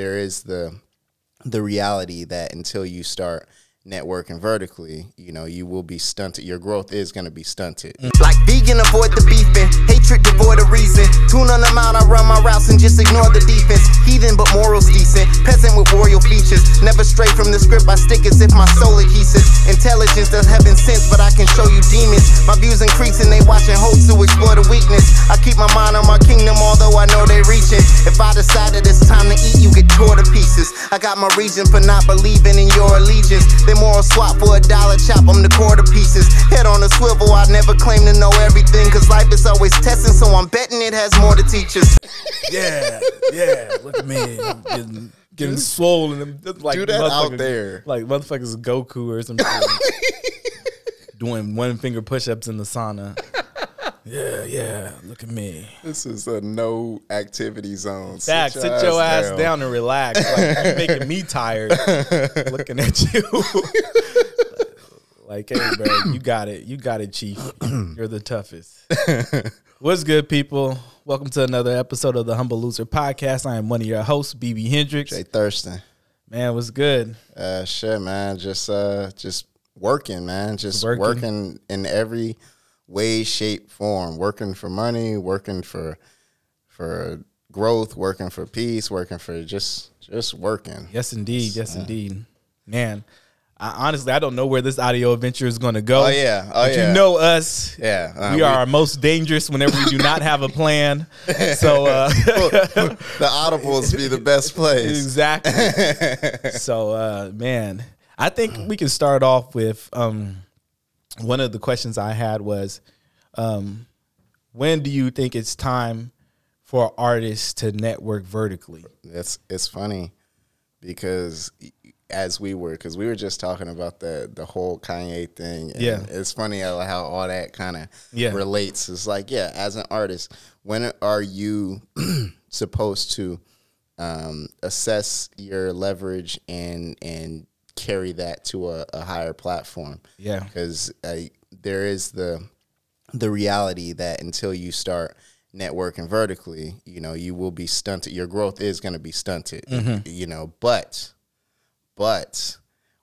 there is the the reality that until you start networking vertically, you know, you will be stunted. Your growth is going to be stunted. Like vegan, avoid the beefing. Hatred, devoid of reason. Tune on them out, I run my routes and just ignore the defense. Heathen, but morals decent. Peasant with royal features. Never stray from the script, I stick as if my soul adhesive. Intelligence does heaven sense, but I can show you demons. My views increasing, they watching hope to explore the weakness. I keep my mind on my kingdom, although I know they reaching. If I decide that it's time to eat, you get tore to pieces. I got my reason for not believing in your allegiance. They moral swap for a dollar, chop them to quarter pieces. Head on a swivel, I never claim to know everything, cause life is always testing, so I'm betting it has more to teach us. Yeah, yeah. Look at me, I'm getting, getting swollen. Like Do that out there. like motherfuckers Goku or something. Doing one finger push ups in the sauna. Yeah, yeah. Look at me. This is a no activity zone. Back, sit your ass down. and relax. Like you're making me tired looking at you. Like, hey, bro, you got it. You got it, Chief. You're the toughest. What's good, people? Welcome to another episode of the Humble Loser Podcast. I am one of your hosts, BB Hendricks. Jay Thurston. Man, what's good? Uh, shit, man. Just, uh, just working, man. Just Working. working. in every way, shape, form. Working for money. Working for, for growth. Working for peace. Working for just, just working. Yes, indeed. Yes, indeed. Man, I, honestly, I don't know where this audio adventure is going to go. Oh, yeah. Oh, but yeah. you know us. Yeah, uh, we are our most dangerous whenever we do not have a plan. So, uh, the audibles be the best place. exactly. so, uh, man, I think we can start off with um, one of the questions I had was, um, when do you think it's time for artists to network vertically? It's it's funny because as we were because we were just talking about the the whole Kanye thing. And Yeah. it's funny how, how all that kind of Yeah. relates. It's like yeah, as an artist, when are you supposed to um, assess your leverage and and carry that to a, a higher platform? Yeah. because there is the the reality that until you start networking vertically, you know, you will be stunted. Your growth is going to be stunted, you know. But, but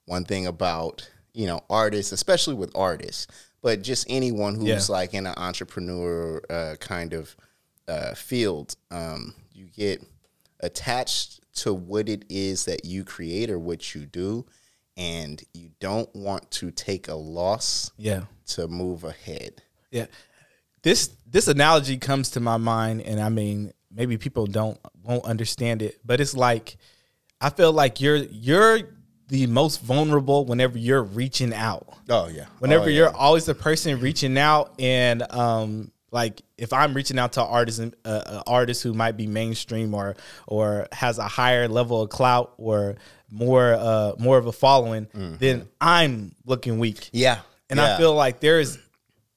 one thing about you know artists, especially with artists, but just anyone who's Yeah. like in an entrepreneur uh, kind of uh, field, um, you get attached to what it is that you create or what you do, and you don't want to take a loss Yeah. to move ahead. Yeah. This this analogy comes to my mind and I mean maybe people don't won't understand it, but it's like I feel like you're you're the most vulnerable whenever you're reaching out. Oh yeah. Whenever Oh, yeah. you're always the person reaching out and um like if I'm reaching out to an artist, uh, uh, artist who might be mainstream or or has a higher level of clout or more uh more of a following, then I'm looking weak. yeah, And I feel like there's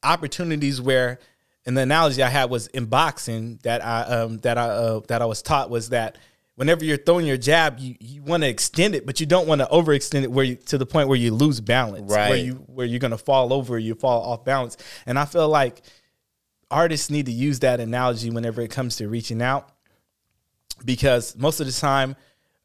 opportunities where, and the analogy I had was in boxing that I um, that I uh, that I was taught was that whenever you're throwing your jab, you, you want to extend it, but you don't want to overextend it where you to the point where you lose balance, right. where you where you're gonna fall over, you fall off balance. And I feel like artists need to use that analogy whenever it comes to reaching out because most of the time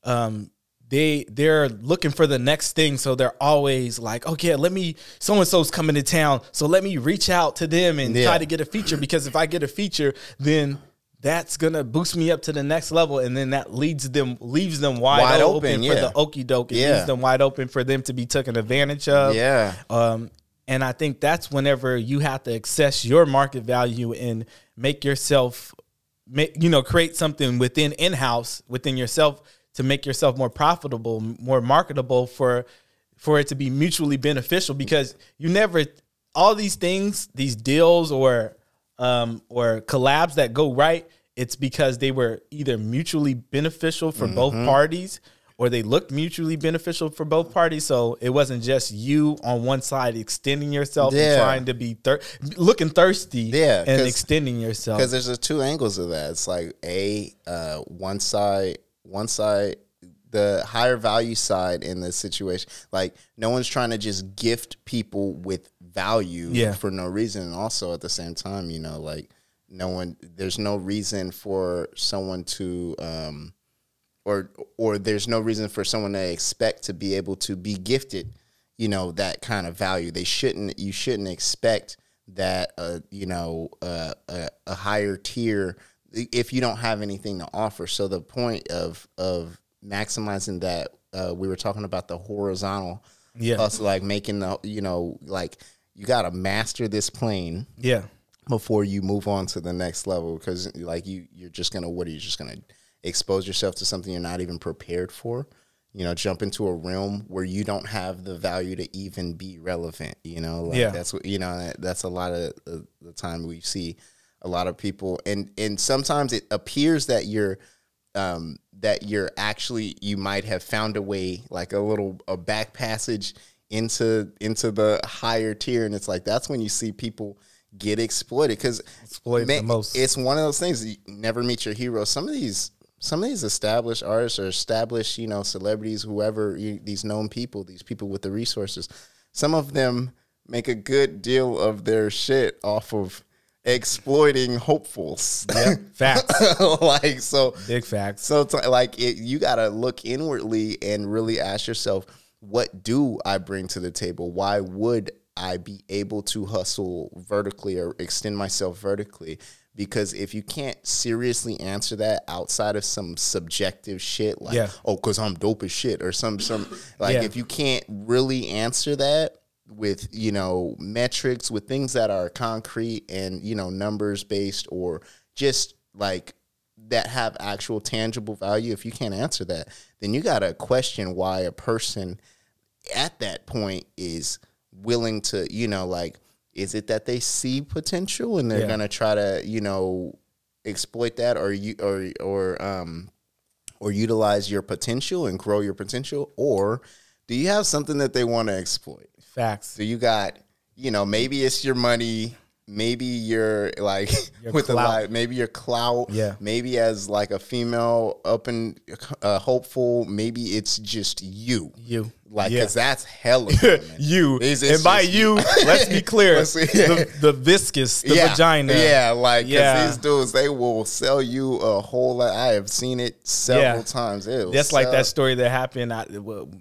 um they they're looking for the next thing so they're always like okay let me so and so's coming to town so let me reach out to them and Yeah. try to get a feature because if i get a feature then that's gonna boost me up to the next level and then that leads them leaves them wide, Wide open, open, for the okey doke it Yeah. leaves them wide open for them to be taken advantage of Yeah. um, and I think that's whenever you have to access your market value and make yourself, make, you know, create something within in house within yourself to make yourself more profitable, more marketable for for it to be mutually beneficial. Because you never all these things, these deals or um, or collabs that go right, it's because they were either mutually beneficial for both Mm-hmm. parties or they looked mutually beneficial for both parties. So it wasn't just you on one side extending yourself and trying to be thir- looking thirsty Yeah, and extending yourself. because there's a two angles of that. It's like a uh, one side, one side, the higher value side in this situation. Like no one's trying to just gift people with value Yeah. for no reason. And also at the same time, you know, like no one, there's no reason for someone to um, or or there's no reason for someone to expect to be able to be gifted, you know, that kind of value. They shouldn't. You shouldn't expect that. Uh, you know, uh, a, a higher tier if you don't have anything to offer. So the point of of maximizing that, uh, we were talking about the horizontal. Yeah. Us like making the you know like you got to master this plane Yeah. Before you move on to the next level because like you you're just gonna what are you just gonna expose yourself to something you're not even prepared for you know jump into a realm where you don't have the value to even be relevant you know like Yeah. that's what you know that's a lot of the, the time we see a lot of people and and sometimes it appears that you're um, that you're actually you might have found a way like a little a back passage into into the higher tier and it's like that's when you see people get exploited because Exploited the most. it's one of those things you never meet your hero some of these some of these established artists or established you know celebrities whoever you, these known people these people with the resources some of them make a good deal of their shit off of exploiting hopefuls Facts. like so Big facts. so it's like it, you got to look inwardly and really ask yourself, what do I bring to the table? Why would I be able to hustle vertically or extend myself vertically? Because if you can't seriously answer that outside of some subjective shit, like Yeah. oh, because I'm dope as shit, or some some like Yeah. if you can't really answer that with you know metrics, with things that are concrete and you know numbers based, or just like that have actual tangible value, if you can't answer that, then you got to question why a person at that point is willing to, you know, like, is it that they see potential and they're Yeah. gonna try to, you know, exploit that or you or or um or utilize your potential and grow your potential, or do you have something that they want to exploit? Facts. So you got, you know, maybe it's your money, maybe you're like Your with the clout. light, maybe your clout, Yeah. maybe as like a female up and uh, hopeful, maybe it's just you, You. Like Yeah. because that's hella you. It's- it's and by you, let's be clear. Let's see. the, the viscous, the yeah, vagina. yeah, like, Yeah. these dudes they will sell you a whole lot. I have seen it several Yeah. times. It That's like that story that happened. I,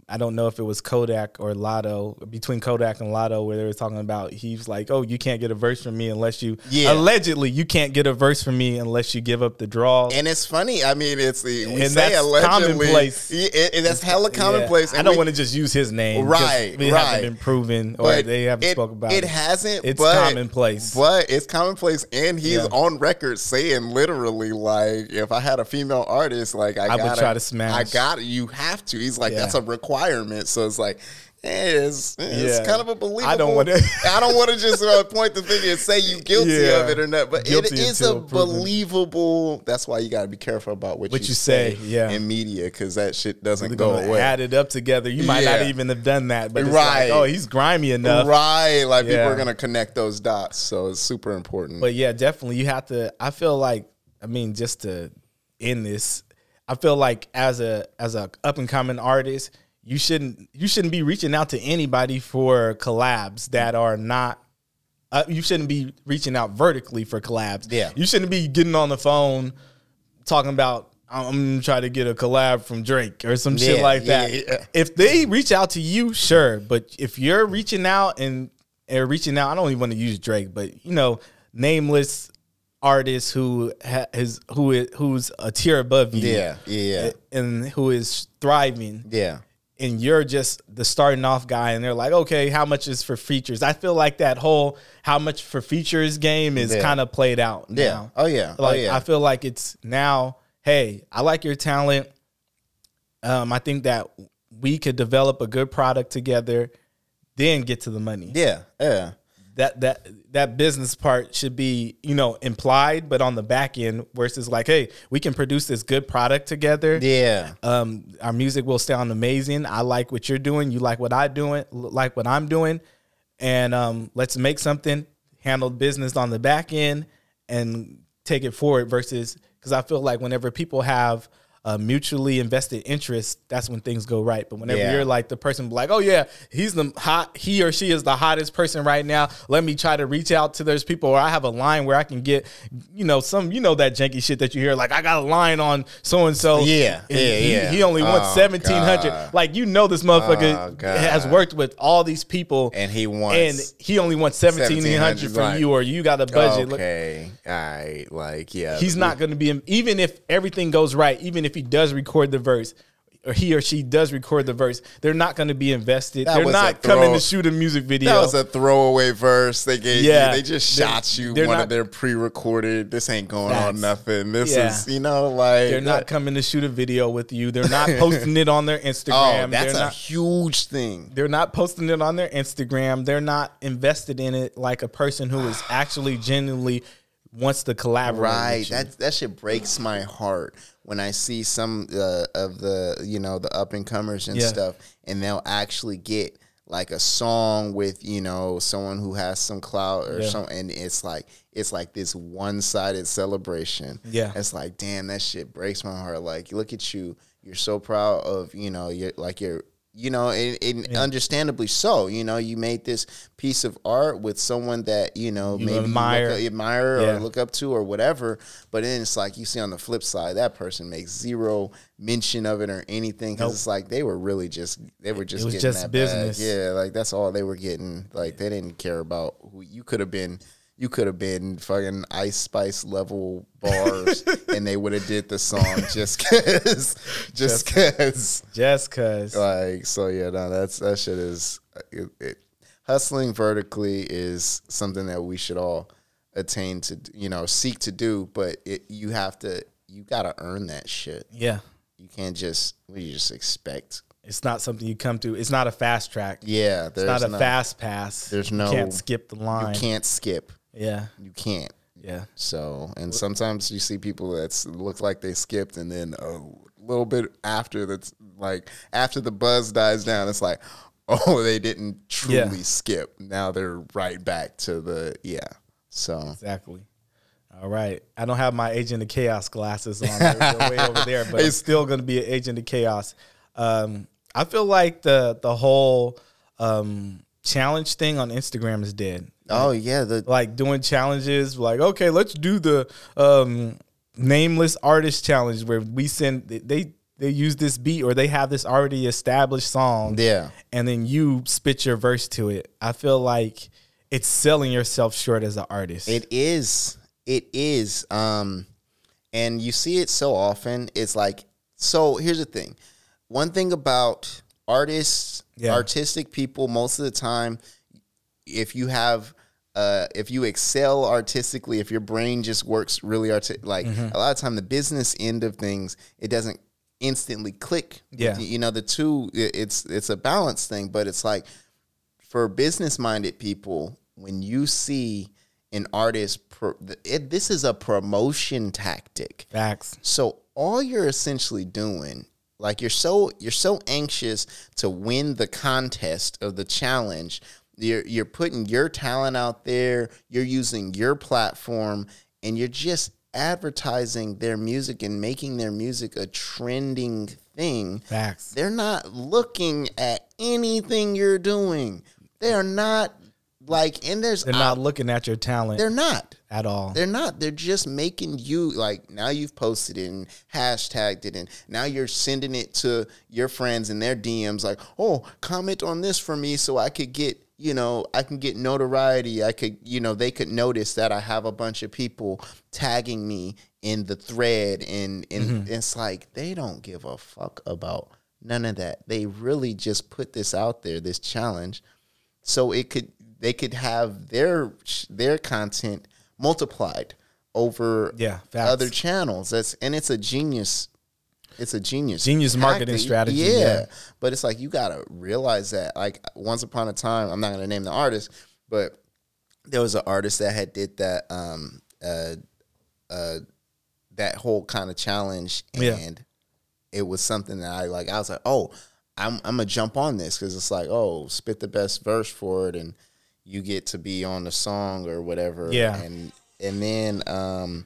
I don't know if it was Kodak or Lotto between Kodak and Lotto, where they were talking about he's like, "Oh, you can't get a verse from me unless you Yeah. allegedly you can't get a verse from me unless you give up the draw." And it's funny. I mean, it's we And say that's allegedly. commonplace. Yeah, it- it- that's hella Yeah. commonplace. I don't want to just use his name. Right, It right. hasn't been proven, or but they haven't it, spoke about it. it. hasn't. It's but, commonplace. But it's commonplace, and he's Yeah. on record saying literally, like, if I had a female artist, like, I, I would gotta, try to smash. I got You have to. He's like, Yeah. that's a requirement. So it's like. Eh, It's, it's Yeah. kind of a believable. I don't wanna- I don't want to just uh, point the finger and say you guilty Yeah. of it or not. But it Guilty is a proven. believable. That's why you got to be careful about what, What you, you say, yeah. in media because that shit doesn't They're go away. add it up together. You might not even have done that, but it's Right. like, oh, he's grimy enough. Right. Like people are gonna connect those dots. So it's super important. But yeah, definitely you have to I feel like I mean just to end this, I feel like as a as a up and coming artist, you shouldn't you shouldn't be reaching out to anybody for collabs that are not uh, you shouldn't be reaching out vertically for collabs. Yeah. You shouldn't be getting on the phone talking about I'm gonna try to get a collab from Drake or some shit like that. yeah. If they reach out to you, sure. But if you're reaching out and are reaching out, I don't even want to use Drake, but you know, nameless artist who ha- is who is who's a tier above you, yeah, yeah, and who is thriving, yeah. And you're just the starting off guy, and they're like, okay, how much is for features? I feel like that whole how much for features game is Yeah. kind of played out. Yeah. now. Oh yeah. Like oh yeah. I feel like it's now, hey, I like your talent. Um, I think that we could develop a good product together, then get to the money. yeah. Yeah. That that that business part should be, you know, implied, but on the back end, versus like, hey, we can produce this good product together. Yeah. Um, our music will sound amazing. I like what you're doing. You like what I doing. Like what I'm doing, and um, let's make something. Handle business on the back end and take it forward. Versus because I feel like whenever people have a mutually invested interest, that's when things go right. But whenever Yeah. you're like the person like, oh yeah, he's the hot, he or she is the hottest person right now. Let me try to reach out to those people, or I have a line where I can get, you know, some, you know, that janky shit that you hear. Like I got a line on so and so. Yeah, yeah, he, yeah. He only wants Oh, seventeen hundred. Like you know, this motherfucker Oh, has worked with all these people, And he wants and he only wants seventeen hundred 1700 for like, you, or you got a budget. Look, Okay, all right, like yeah, he's not going to be even if everything goes right even if he does record the verse or he or she does record the verse they're not going to be invested That they're not coming to shoot a music video That was a throwaway verse they gave Yeah. you. They just They're- shot you one not- of their pre-recorded. This ain't going on nothing. This Yeah. is you know like they're not coming to shoot a video with you they're not posting it on their oh, instagram Oh, that's they're a not huge thing. they're not posting it on their instagram they're not invested in it like a person who is actually genuinely wants to collaborate Right. with you. That that shit breaks my heart when I see some uh, of the you know the up and comers and Yeah. stuff, and they'll actually get like a song with you know someone who has some clout or Yeah. something, and it's like it's like this one sided celebration. Yeah. it's like damn, that shit breaks my heart. Like look at you, you're so proud of you know you're like you're. You know, and, and understandably so. You know, you made this piece of art with someone that you know You maybe admire. admire Yeah. or look up to or whatever. But then it's like you see on the flip side, that person makes zero mention of it or anything because Nope. it's like they were really just they were just it was getting just that business. Bag. Yeah, like that's all they were getting. Like they didn't care about who you could have been. You could have been fucking Ice Spice level bars, and they would have did the song just cause, just cause. just cuz Like so, yeah. No, that's that shit is uh, it, it, hustling vertically is something that we should all attain to, you know, seek to do. But it, you have to, you gotta earn that shit. yeah You can't just, you just expect? it's not something you come to it's not a fast track Yeah, it's not a no- fast pass there's you no- can't skip the line You can't skip. Yeah You can't. yeah So, and sometimes you see people that look like they skipped, and then a little bit after that's like after the buzz dies down, it's like, oh, they didn't truly Yeah. skip. Now they're right back to the yeah. So Exactly. All right. I don't have my Agent of Chaos glasses on. They're, they're way over there, but it's still going to be an Agent of Chaos. Um, I feel like the the whole um, challenge thing on Instagram is dead. Oh yeah, the Like doing challenges, like okay, let's do the um, nameless artist challenge where we send they they use this beat or they have this already established song, yeah. and then you spit your verse to it. I feel like it's selling yourself short as an artist. It is. It is. Um, and you see it so often. It's like so. Here's the thing. One thing about artists, Yeah. artistic people, most of the time, if you have. Uh, if you excel artistically, if your brain just works really arti- like Mm-hmm. a lot of time, the business end of things, it doesn't instantly click. Yeah. you know the two. It's it's a balance thing, but it's like for business minded people, when you see an artist, pro, it, this is a promotion tactic. Facts. So all you're essentially doing, like you're so you're so anxious to win the contest of the challenge. You're you're putting your talent out there. You're using your platform, and you're just advertising their music and making their music a trending thing Facts. they're not looking at anything you're doing. They are not like, and there's They're not looking at your talent They're not. at all. They're not. They're just making you like now you've posted it and hashtagged it and now you're sending it to your friends in their DMs like, "Oh, comment on this for me so I could get, you know, I can get notoriety. I could, you know, they could notice that I have a bunch of people tagging me in the thread and and mm-hmm. it's like they don't give a fuck about none of that. They really just put this out there, this challenge so it could they could have their their content multiplied over Yeah, facts. other channels. That's and it's a genius. It's a genius, Genius marketing strategy, yeah. but it's like you gotta realize that. Like once upon a time, I'm not gonna name the artist, but there was an artist that had did that um uh uh that whole kind of challenge and Yeah. it was something that I like I was like, "Oh, I'm I'm gonna jump on this cuz it's like, "Oh, spit the best verse for it and you get to be on the song or whatever." Yeah. And and then um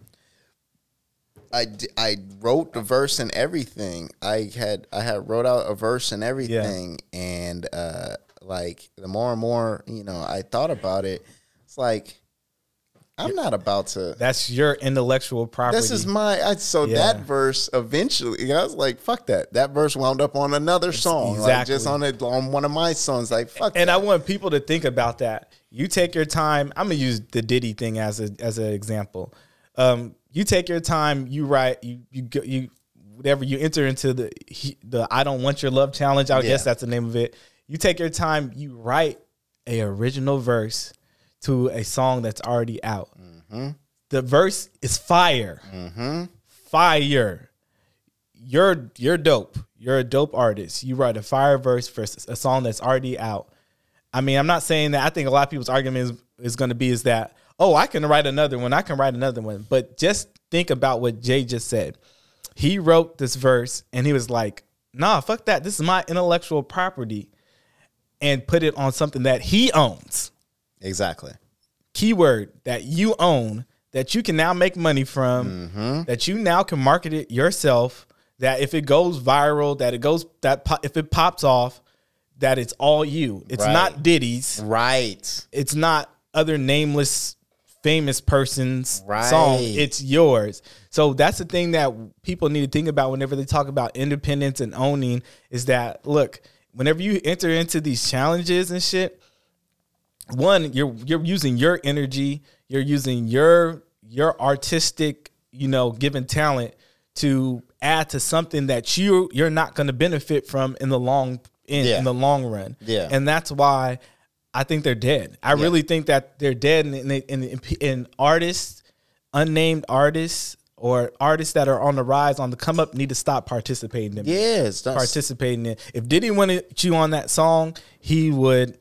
I, I wrote the verse and everything. I had I had wrote out a verse and everything, and uh, like the more and more you know I thought about it, it's like I'm not about to. That's your intellectual property. This is my I, so Yeah. that verse eventually. I was like, "Fuck that!" That verse wound up on another song, like just on it on one of my songs. Like, fuck. and that. I want people to think about that. You take your time. I'm gonna use the Diddy thing as a as an example. Um, you take your time. You write. You you go, you whatever you enter into the the I don't want your love challenge. I Yeah. guess that's the name of it. You take your time. You write a original verse to a song that's already out. Mm-hmm. The verse is fire. Mm-hmm. Fire you're you're dope. You're a dope artist. You write a fire verse for a song that's already out. I mean, I'm not saying that. I think a lot of people's argument is, is going to be is that oh, I can write another one. I can write another one. But just think about what Jay just said. He wrote this verse and he was like, "Nah, fuck that. This is my intellectual property," and put it on something that he owns exactly. keyword that you own that you can now make money from mm-hmm. that you now can market it yourself that if it goes viral that it goes that po- if it pops off that it's all you it's Right. not diddy's Right. it's not other nameless famous person's Right. song it's yours so that's the thing that people need to think about whenever they talk about independence and owning is that look whenever you enter into these challenges and shit one you're you're using your energy you're using your your artistic you know given talent to add to something that you you're not going to benefit from in the long in, Yeah. in the long run Yeah. and that's why i think they're dead i really think that they're dead in, in, in artists unnamed artists or artists that are on the rise on the come up need to stop participating in it Yes. Participating in. If Diddy wanted you on that song, he would,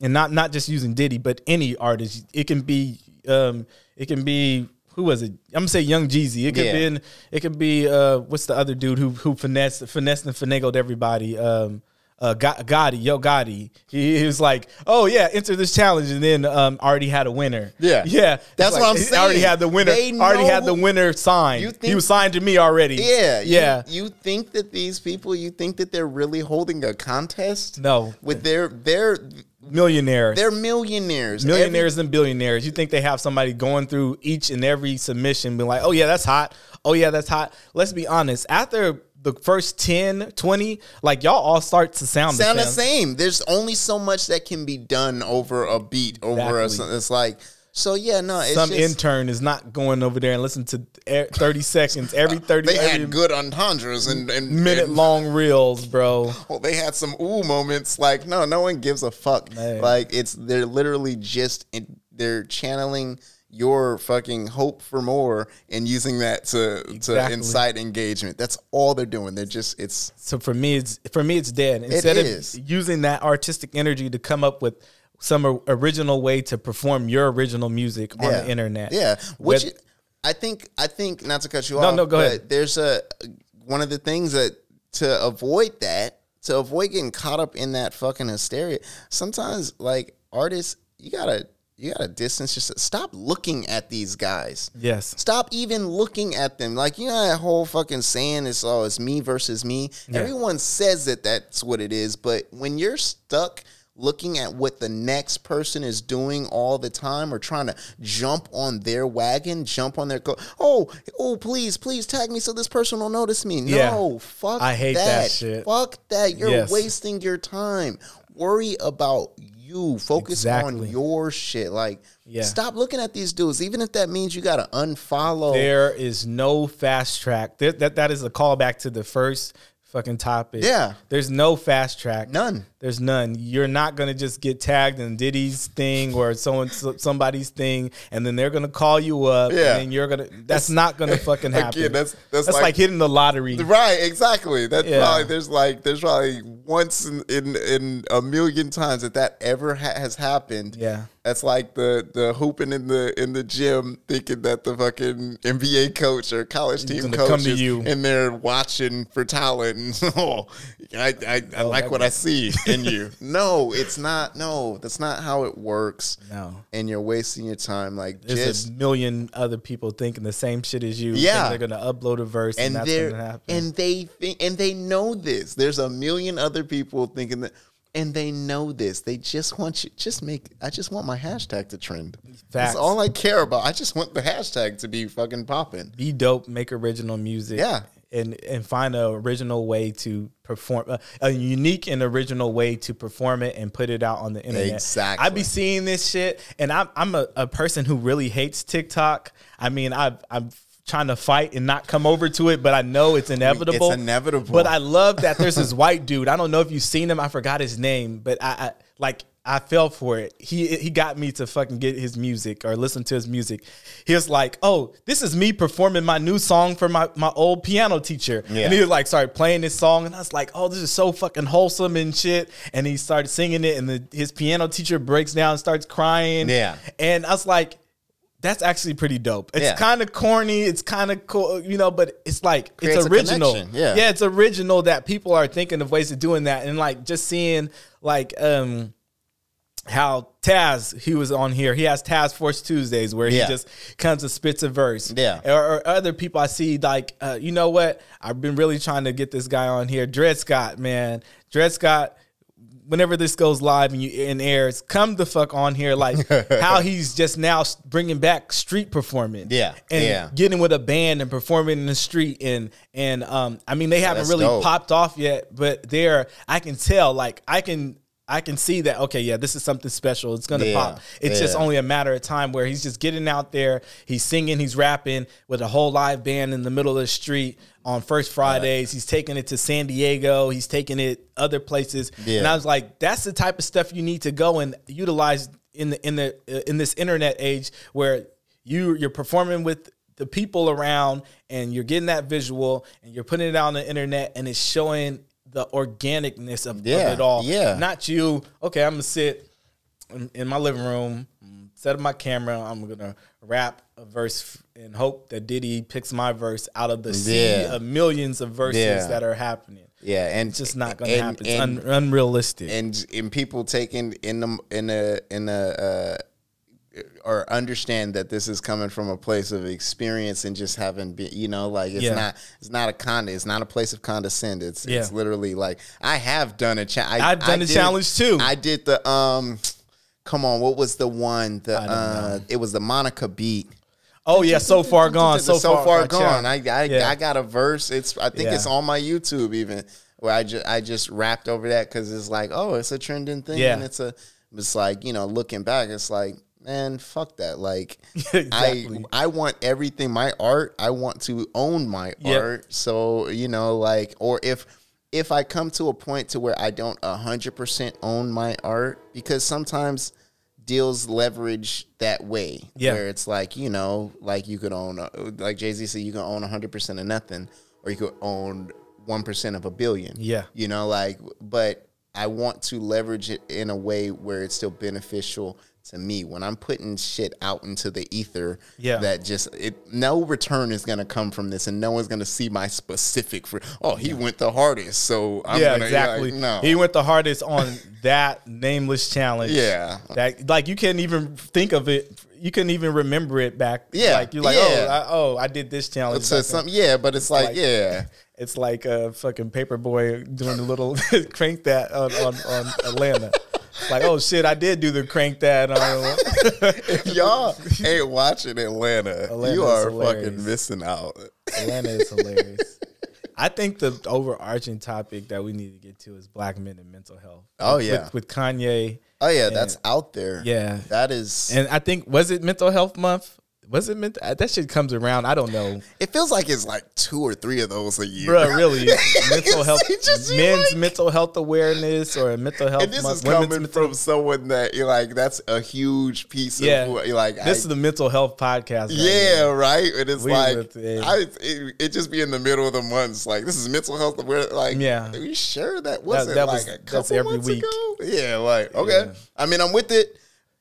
and not not just using Diddy, but any artist. It can be, um, it can be who was it? I'm gonna say Young Jeezy. It could Yeah. be, it could be, uh, what's the other dude who who finessed finessed and finagled everybody? Um, uh, Gotti, Yo Gotti. He, he was like, "Oh yeah, enter this challenge," and then um, already had a winner. Yeah. yeah. That's what I'm he Already had the winner. They Already had the winner signed. You he was signed to me already. Yeah, yeah. You, think that these people, you think that they're really holding a contest? No. with their their millionaires. they're millionaires, millionaires and billionaires. You think they have somebody going through each and every submission, being like, oh, yeah, that's hot. Oh, yeah, that's hot. Let's be honest. After the first 10, 20, like y'all all start to sound, sound the the same. same. There's only so much that can be done over a beat, over a. It's like so. Yeah, no. It's Some just, intern is not going over there and listen to 30 seconds, every 30 They had good entendres and, and minute and- long reels, bro. Well, they had some ooh moments. Like, no, no one gives a fuck. Man. Like, it's they're literally just they're channeling your fucking hope for more and using that to to incite engagement. That's all they're doing. They're just it's So for me, it's for me, it's dead. Instead is. of using that artistic energy to come up with some original way to perform your original music on yeah. the internet. Yeah, which With- I think I think not to cut you No, off. no, go but ahead. There's a one of the things that to avoid that to avoid getting caught up in that fucking hysteria. Sometimes like artists, you gotta you gotta distance yourself. Stop looking at these guys. Yes. Stop even looking at them. Like you know that whole fucking saying is oh it's me versus me. Everyone says that that's what it is, but when you're stuck looking at what the next person is doing all the time or trying to jump on their wagon, jump on their go, oh, oh, please, please tag me so this person will notice me. Yeah. No, fuck I hate that that. shit. Fuck that. You're Yes. wasting your time. Worry about you. Focus Exactly. on your shit. Like, Yeah. stop looking at these dudes, even if that means you gotta unfollow. There is no fast track. There, that that is a callback to the first fucking topic. Yeah. There's no fast track. None. There's none. You're not gonna just get tagged in Diddy's thing or someone somebody's thing, and then they're gonna call you up. Yeah. And you're gonna. That's not gonna fucking Again, happen. that's- that's like, like- hitting the lottery. Right, exactly. That's Yeah. probably there's like there's probably once in, in in a million times that that ever ha- has happened. Yeah. That's like the the hooping in the in the gym, thinking that the fucking NBA coach or college team coach is you. in there watching for talent. And oh, I I, I oh, like that what I see in you. no, it's not. No, that's not how it works. No. and you're wasting your time. Like There's just a million other people thinking the same shit as you. Yeah. they're gonna upload a verse, and, and that's they're and they think and they know this. There's a million other people thinking that, and they know this. They just want you. Just make. I just want my hashtag to trend. Facts. That's all I care about. I just want the hashtag to be fucking popping. be dope, make original music. Yeah. And, and find a original way to perform a, a unique and original way to perform it and put it out on the internet. Exactly. I be seeing this shit, and I'm I'm a, a person who really hates TikTok. I mean, I I'm trying to fight and not come over to it, but I know it's inevitable. It's inevitable. But I love that there's this white dude. I don't know if you've seen him. I forgot his name, but I, I like I fell for it. He he got me to fucking get his music or listen to his music. He was like, "Oh, this is me performing my new song for my my old piano teacher." Yeah. And he was like, started playing this song, and I was like, "Oh, this is so fucking wholesome and shit." And he started singing it, and the, his piano teacher breaks down, and starts crying. Yeah. and I was like. That's actually pretty dope. It's Yeah. kind of corny. It's kind of cool, you know, but it's like Creates it's original. yeah. yeah, it's original that people are thinking of ways of doing that, and like just seeing like um how Taz he was on here. He has Taz Force Tuesdays where Yeah. he just comes and spits a verse. Yeah. or, or other people I see like uh, you know what? I've been really trying to get this guy on here, Dred Scott. Man, Dred Scott. Whenever this goes live and you and airs, come the fuck on here. Like how he's just now bringing back street performing. Yeah, and yeah. getting with a band and performing in the street and and um I mean they haven't really dope. popped off yet, but they're I can tell like I can I can see that okay, yeah, this is something special. It's gonna Yeah, pop. It's just only a matter of time where he's just getting out there, he's singing, he's rapping with a whole live band in the middle of the street on first Fridays. He's taking it to San Diego, he's taking it other places. Yeah. And I was like, that's the type of stuff you need to go and utilize in the in the uh, in this internet age where you you're performing with the people around and you're getting that visual and you're putting it out on the internet and it's showing the organicness of, of Yeah, it all. yeah. Not you, okay, I'm gonna sit in, in my living room, set up my camera, I'm gonna rap a verse and hope that Diddy picks my verse out of the sea Yeah. of millions of verses Yeah. that are happening. Yeah, and It's just not gonna and- happen. It's and- un- unrealistic. and and people taking in the in a in a uh, or understand that this is coming from a place of experience and just having been you know like it's Yeah. not it's not a con it's not a place of condescend it's it's literally like I have done a challenge I've done a challenge too. I did the um come on what was the one the uh it was the Monica beat oh yeah, so far gone, the so, far, gone. I I, Yeah. I got a verse. It's I think Yeah. it's on my YouTube even where I just I just rapped over that because it's like oh it's a trending thing Yeah. and it's a it's like you know looking back it's like man fuck that like Exactly. I I want everything my art I want to own my Yep. art so you know like or if if I come to a point to where I don't hundred percent own my art because sometimes deals leverage that way Yeah. where it's like you know like you could own uh, like jay-z said you can own 100% of nothing or you could own 1% of a billion Yeah. you know like but i want to leverage it in a way where it's still beneficial to me when i'm putting shit out into the ether Yeah. that just it no return is going to come from this and no one's going to see my specific for oh he went the hardest so i'm yeah, gonna exactly. like, no He went the hardest on that nameless challenge. Yeah. that like you can't even think of it. You couldn't even remember it back. Yeah, like you're like, yeah. oh, I, oh, I did this challenge. it's back a, then. some, yeah but it's like, like- yeah It's like a fucking Paper Boi doing a little crank that on, on, on Atlanta. Like, oh shit, I did do the crank that on. Uh, if y'all ain't watching Atlanta, Atlanta you are fucking missing out. Atlanta is hilarious. I think the overarching topic that we need to get to is black men and mental health. Oh, yeah. with, with Kanye, Oh yeah, that's out there. Yeah. that is. and I think was it Mental Health Month? Was it mental? Uh, that shit comes around. I don't know, it feels like it's like two or three of those a year. bro. Really, mental health, just men's like- mental health awareness or mental health And this month. is coming from someone that you're like that's a huge piece of yeah. who, like this I- is the mental health podcast. right yeah, here. right. And it's We like with it. I, it, it just be in the middle of the months. Like this is mental health. Where like, Yeah. are you sure that wasn't that like was- a couple every months week. ago? Yeah, like okay. Yeah. I mean, I'm with it.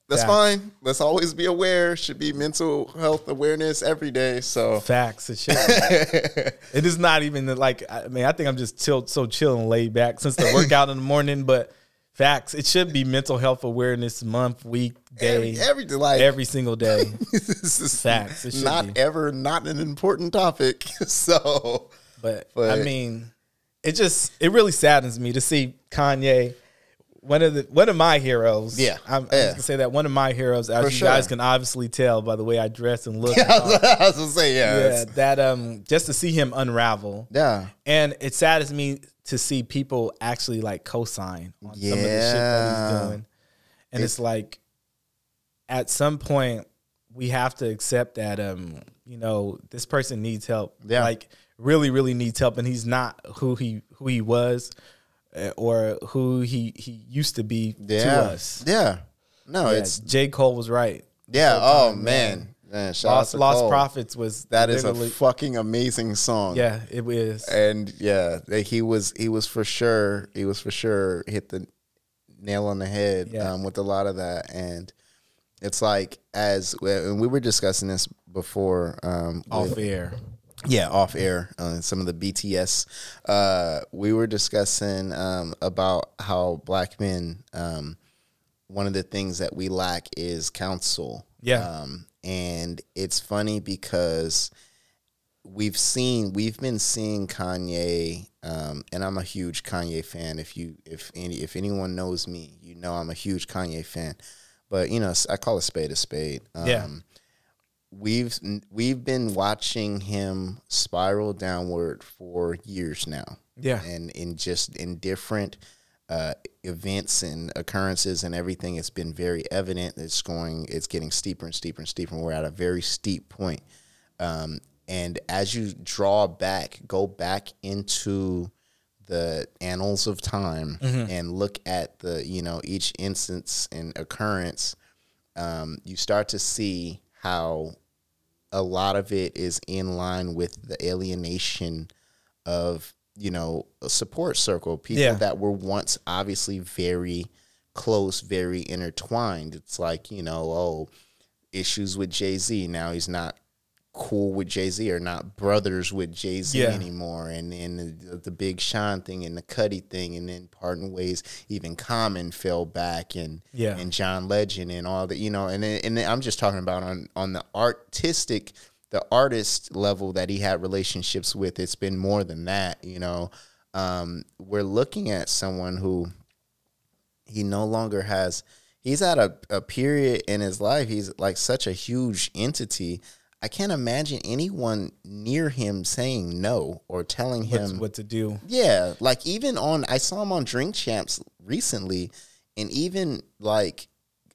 That's Facts. fine. Let's always be aware. Should be mental health awareness every day. So Facts. It should. it is not even like. I mean, I think I'm just chill, so chill and laid back since the workout in the morning. But facts. It should be mental health awareness month, week, day, every, every like every single day. this is Facts. It should not be. ever not an important topic. So But, I mean, it just it really saddens me to see Kanye, one of the one of my heroes. Yeah. I'm, I'm Yeah. just gonna say that one of my heroes, as For you sure. guys can obviously tell by the way I dress and look. Yeah, I was gonna say yeah, yeah, it's- that um, just to see him unravel. yeah. And it saddens me to see people actually like co-sign on some of the shit that he's doing. And it's like at some point we have to accept that um, you know, this person needs help. Yeah. Like really, really needs help and he's not who he who he was or who he he used to be Yeah. to us. Yeah. No, Yeah, it's J. Cole was right. yeah. Oh time, man, man. Lost Lost. Prophets was That is a fucking amazing song. yeah, it is. and yeah, he was he was for sure he was for sure hit the nail on the head Yeah. um, with a lot of that, and it's like as and we were discussing this before um, off with- air. Yeah, off air, uh, some of the BTS. Uh, we were discussing um, about how black men, um, one of the things that we lack is counsel. Yeah. Um, and it's funny because we've seen, we've been seeing Kanye, um, and I'm a huge Kanye fan. If you, if any, if anyone knows me, you know I'm a huge Kanye fan. But you know, I call a spade a spade. Um, Yeah. We've we've been watching him spiral downward for years now. Yeah. and in just in different uh, events and occurrences and everything, it's been very evident. It's going, it's getting steeper and steeper and steeper. And we're at a very steep point. Um, and as you draw back, go back into the annals of time and look at the you know each instance and occurrence um, you start to see how a lot of it is in line with the alienation of you know a support circle people Yeah. that were once obviously very close very intertwined it's like you know oh issues with jay-z now he's not cool with jay-z or not brothers with jay-z Yeah. anymore and and the, the big sean thing and the Cudi thing and then parting ways even common fell back and Yeah. and John Legend and all that, you know, and then- and then I'm just talking about on on the artistic, the artist level that he had relationships with. It's been more than that, you know. Um, we're looking at someone who he no longer has. He's at a, a period in his life. He's like such a huge entity. I can't imagine anyone near him saying no or telling What's, him what to do? yeah, like even on I saw him on Drink Champs recently, and even like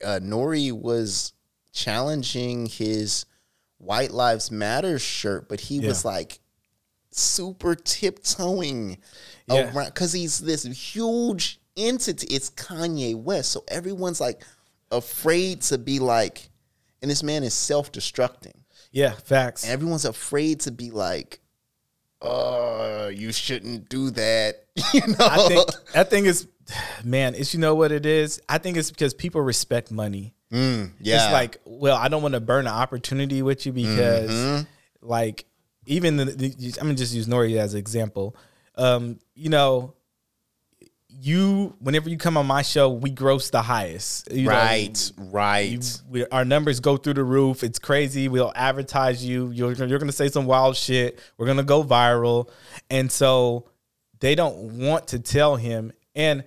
uh, N.O.R.E. was challenging his White Lives Matter shirt, but he was like super tiptoeing Yeah. around because he's this huge entity. It's Kanye West, so everyone's like afraid to be like, and this man is self destructing. Yeah, facts. Everyone's afraid to be like, "Oh, you shouldn't do that." you know, I think I think it's man, it's you know what it is? I think it's because people respect money. Mm, yeah, It's like, well, I don't want to burn an opportunity with you because Mm-hmm. like even the, the I'm gonna just use N.O.R.E. as an example. Um, you know, you whenever you come on my show, we gross the highest. You know, right, right. you- we, our numbers go through the roof. It's crazy. We'll advertise you. You're, you're going to say some wild shit. We're going to go viral. And so they don't want to tell him. And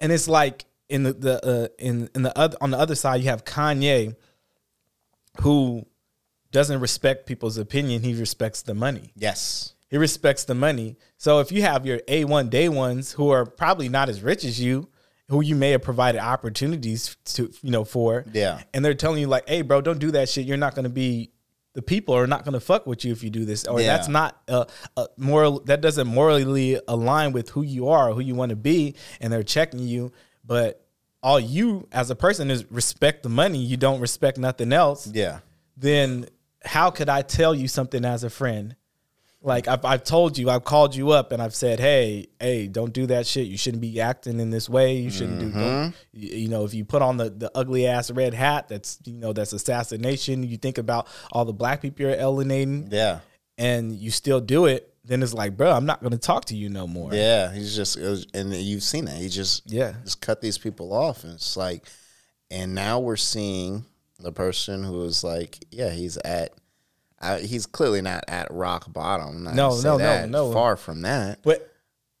and it's like in the, the uh, in in the other on the other side you have Kanye who doesn't respect people's opinion. He respects the money. yes, He respects the money. So if you have your A1 day ones who are probably not as rich as you, who you may have provided opportunities to, you know, for, Yeah. and they're telling you like, "Hey, bro, don't do that shit. You're not going to be the people are not going to fuck with you if you do this, or Yeah. that's not a, uh, moral. That doesn't morally align with who you are, or who you want to be, and they're checking you. But all you as a person is respect the money. You don't respect nothing else yeah, then how could I tell you something as a friend? Like I've, I've told you, I've called you up and I've said, hey, hey, don't do that shit. You shouldn't be acting in this way. You shouldn't do. Don't, mm-hmm. you, you know, if you put on the, the ugly ass red hat, that's you know that's assassination. You think about all the black people you're alienating, Yeah. and you still do it. Then it's like, bro, I'm not going to talk to you no more. Yeah, he's just, was, and you've seen that. He just, Yeah. just cut these people off, and it's like, and now we're seeing the person who is like, yeah, he's at, uh, he's clearly not at rock bottom. No, no, no, no. far from that. But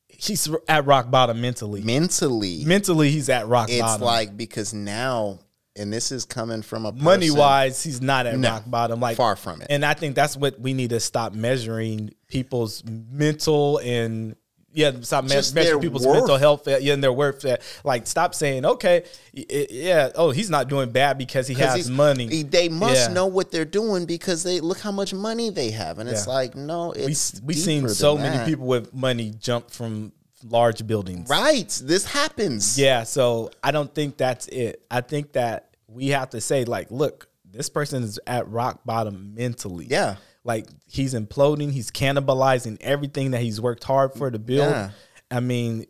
he's at rock bottom mentally. Mentally, Mentally, he's at rock it's bottom. It's like because now, and this is coming from a money wise, he's not at No, rock bottom. Like far from it. And I think that's what we need to stop measuring people's mental and yeah, stop me- Just measuring people's worth. mental health yeah, and their worth. uh, Like, stop saying, okay, yeah, oh, he's not doing bad because he has money. They must Yeah. know what they're doing because they look how much money they have, and it's Yeah. like no, we it's we deeper seen so many people with money jump from large buildings. Right, this happens. Yeah, so I don't think that's it. I think that we have to say, like, look, this person is at rock bottom mentally. Yeah. Like he's imploding, he's cannibalizing everything that he's worked hard for to build. Yeah. I mean,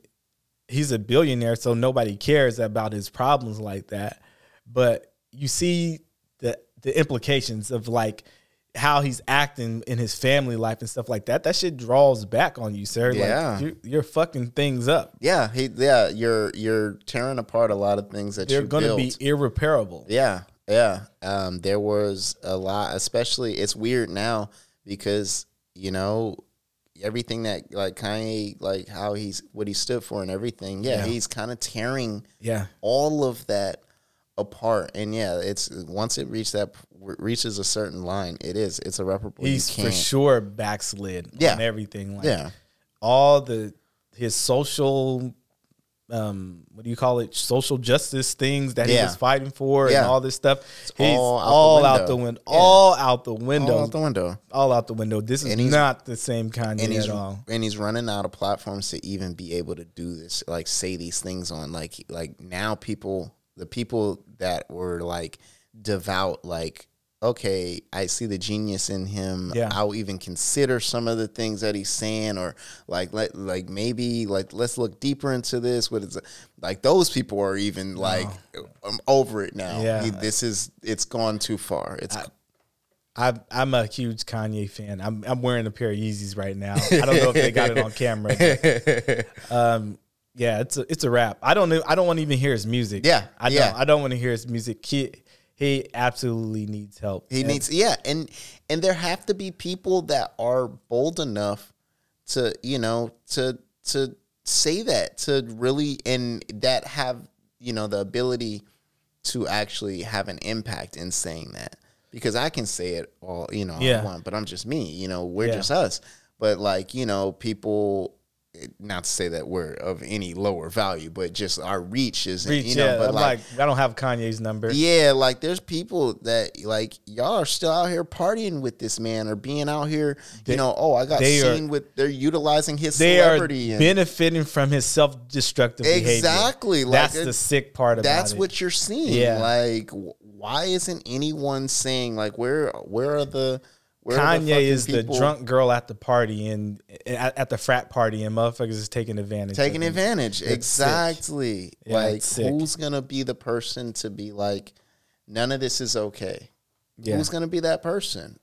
he's a billionaire, so nobody cares about his problems like that. But you see the the implications of like how he's acting in his family life and stuff like that. That shit draws back on you, sir. Yeah. Like you're, you're fucking things up. Yeah, he, yeah, you're you're tearing apart a lot of things that you're you gonna be irreparable. Yeah, yeah. Um, there was a lot, especially it's weird now because you know everything that like Kanye, like how he's what he stood for and everything. Yeah, Yeah. he's kind of tearing Yeah. all of that apart. And yeah, it's once it reaches that reaches a certain line, it is it's irreparable. He's for sure backslid Yeah. on everything. Like Yeah, all the his social um what do you call it? Social justice things that he was fighting for and all this stuff. He's all out the window. Yeah. all out the window. All out the window. all out the window. This is not the same and at all. and he's running out of platforms to even be able to do this like say these things on like like now people the people that were like devout like okay i see the genius in him Yeah. i'll even consider some of the things that he's saying or like let like maybe like let's look deeper into this what is it like those people are even like i'm over it now Yeah. This is it's gone too far it's I'm, I'm a huge Kanye fan. I'm, I'm wearing a pair of Yeezys right now. I don't know if they got it on camera. but, um, yeah, it's a it's a rap. I don't know. I don't want to even hear his music. Yeah, I don't. I don't want to hear his music. He he absolutely needs help. He And- needs yeah, and and there have to be people that are bold enough to you know to to say that to really and that have you know the ability to actually have an impact in saying that because I can say it all you know all I want, but I'm just me you know we're Yeah. just us but like you know people not to say that we're of any lower value but just our reach is Reach, you know yeah, but I'm like, I don't have Kanye's number. yeah, like there's people that like y'all are still out here partying with this man or being out here, you know, oh, I got they are- seen with they're utilizing his They are celebrity and benefiting from his self-destructive behavior. Exactly, like, That's it- the sick part of it that's it. what you're seeing. Yeah. Like why isn't anyone saying like where where are the where are the Kanye is the drunk girl at the party and at, at the frat party, and motherfuckers is taking advantage. taking advantage. Exactly. Yeah, like who's gonna be the person to be like, none of this is okay. Yeah. Who's gonna be that person?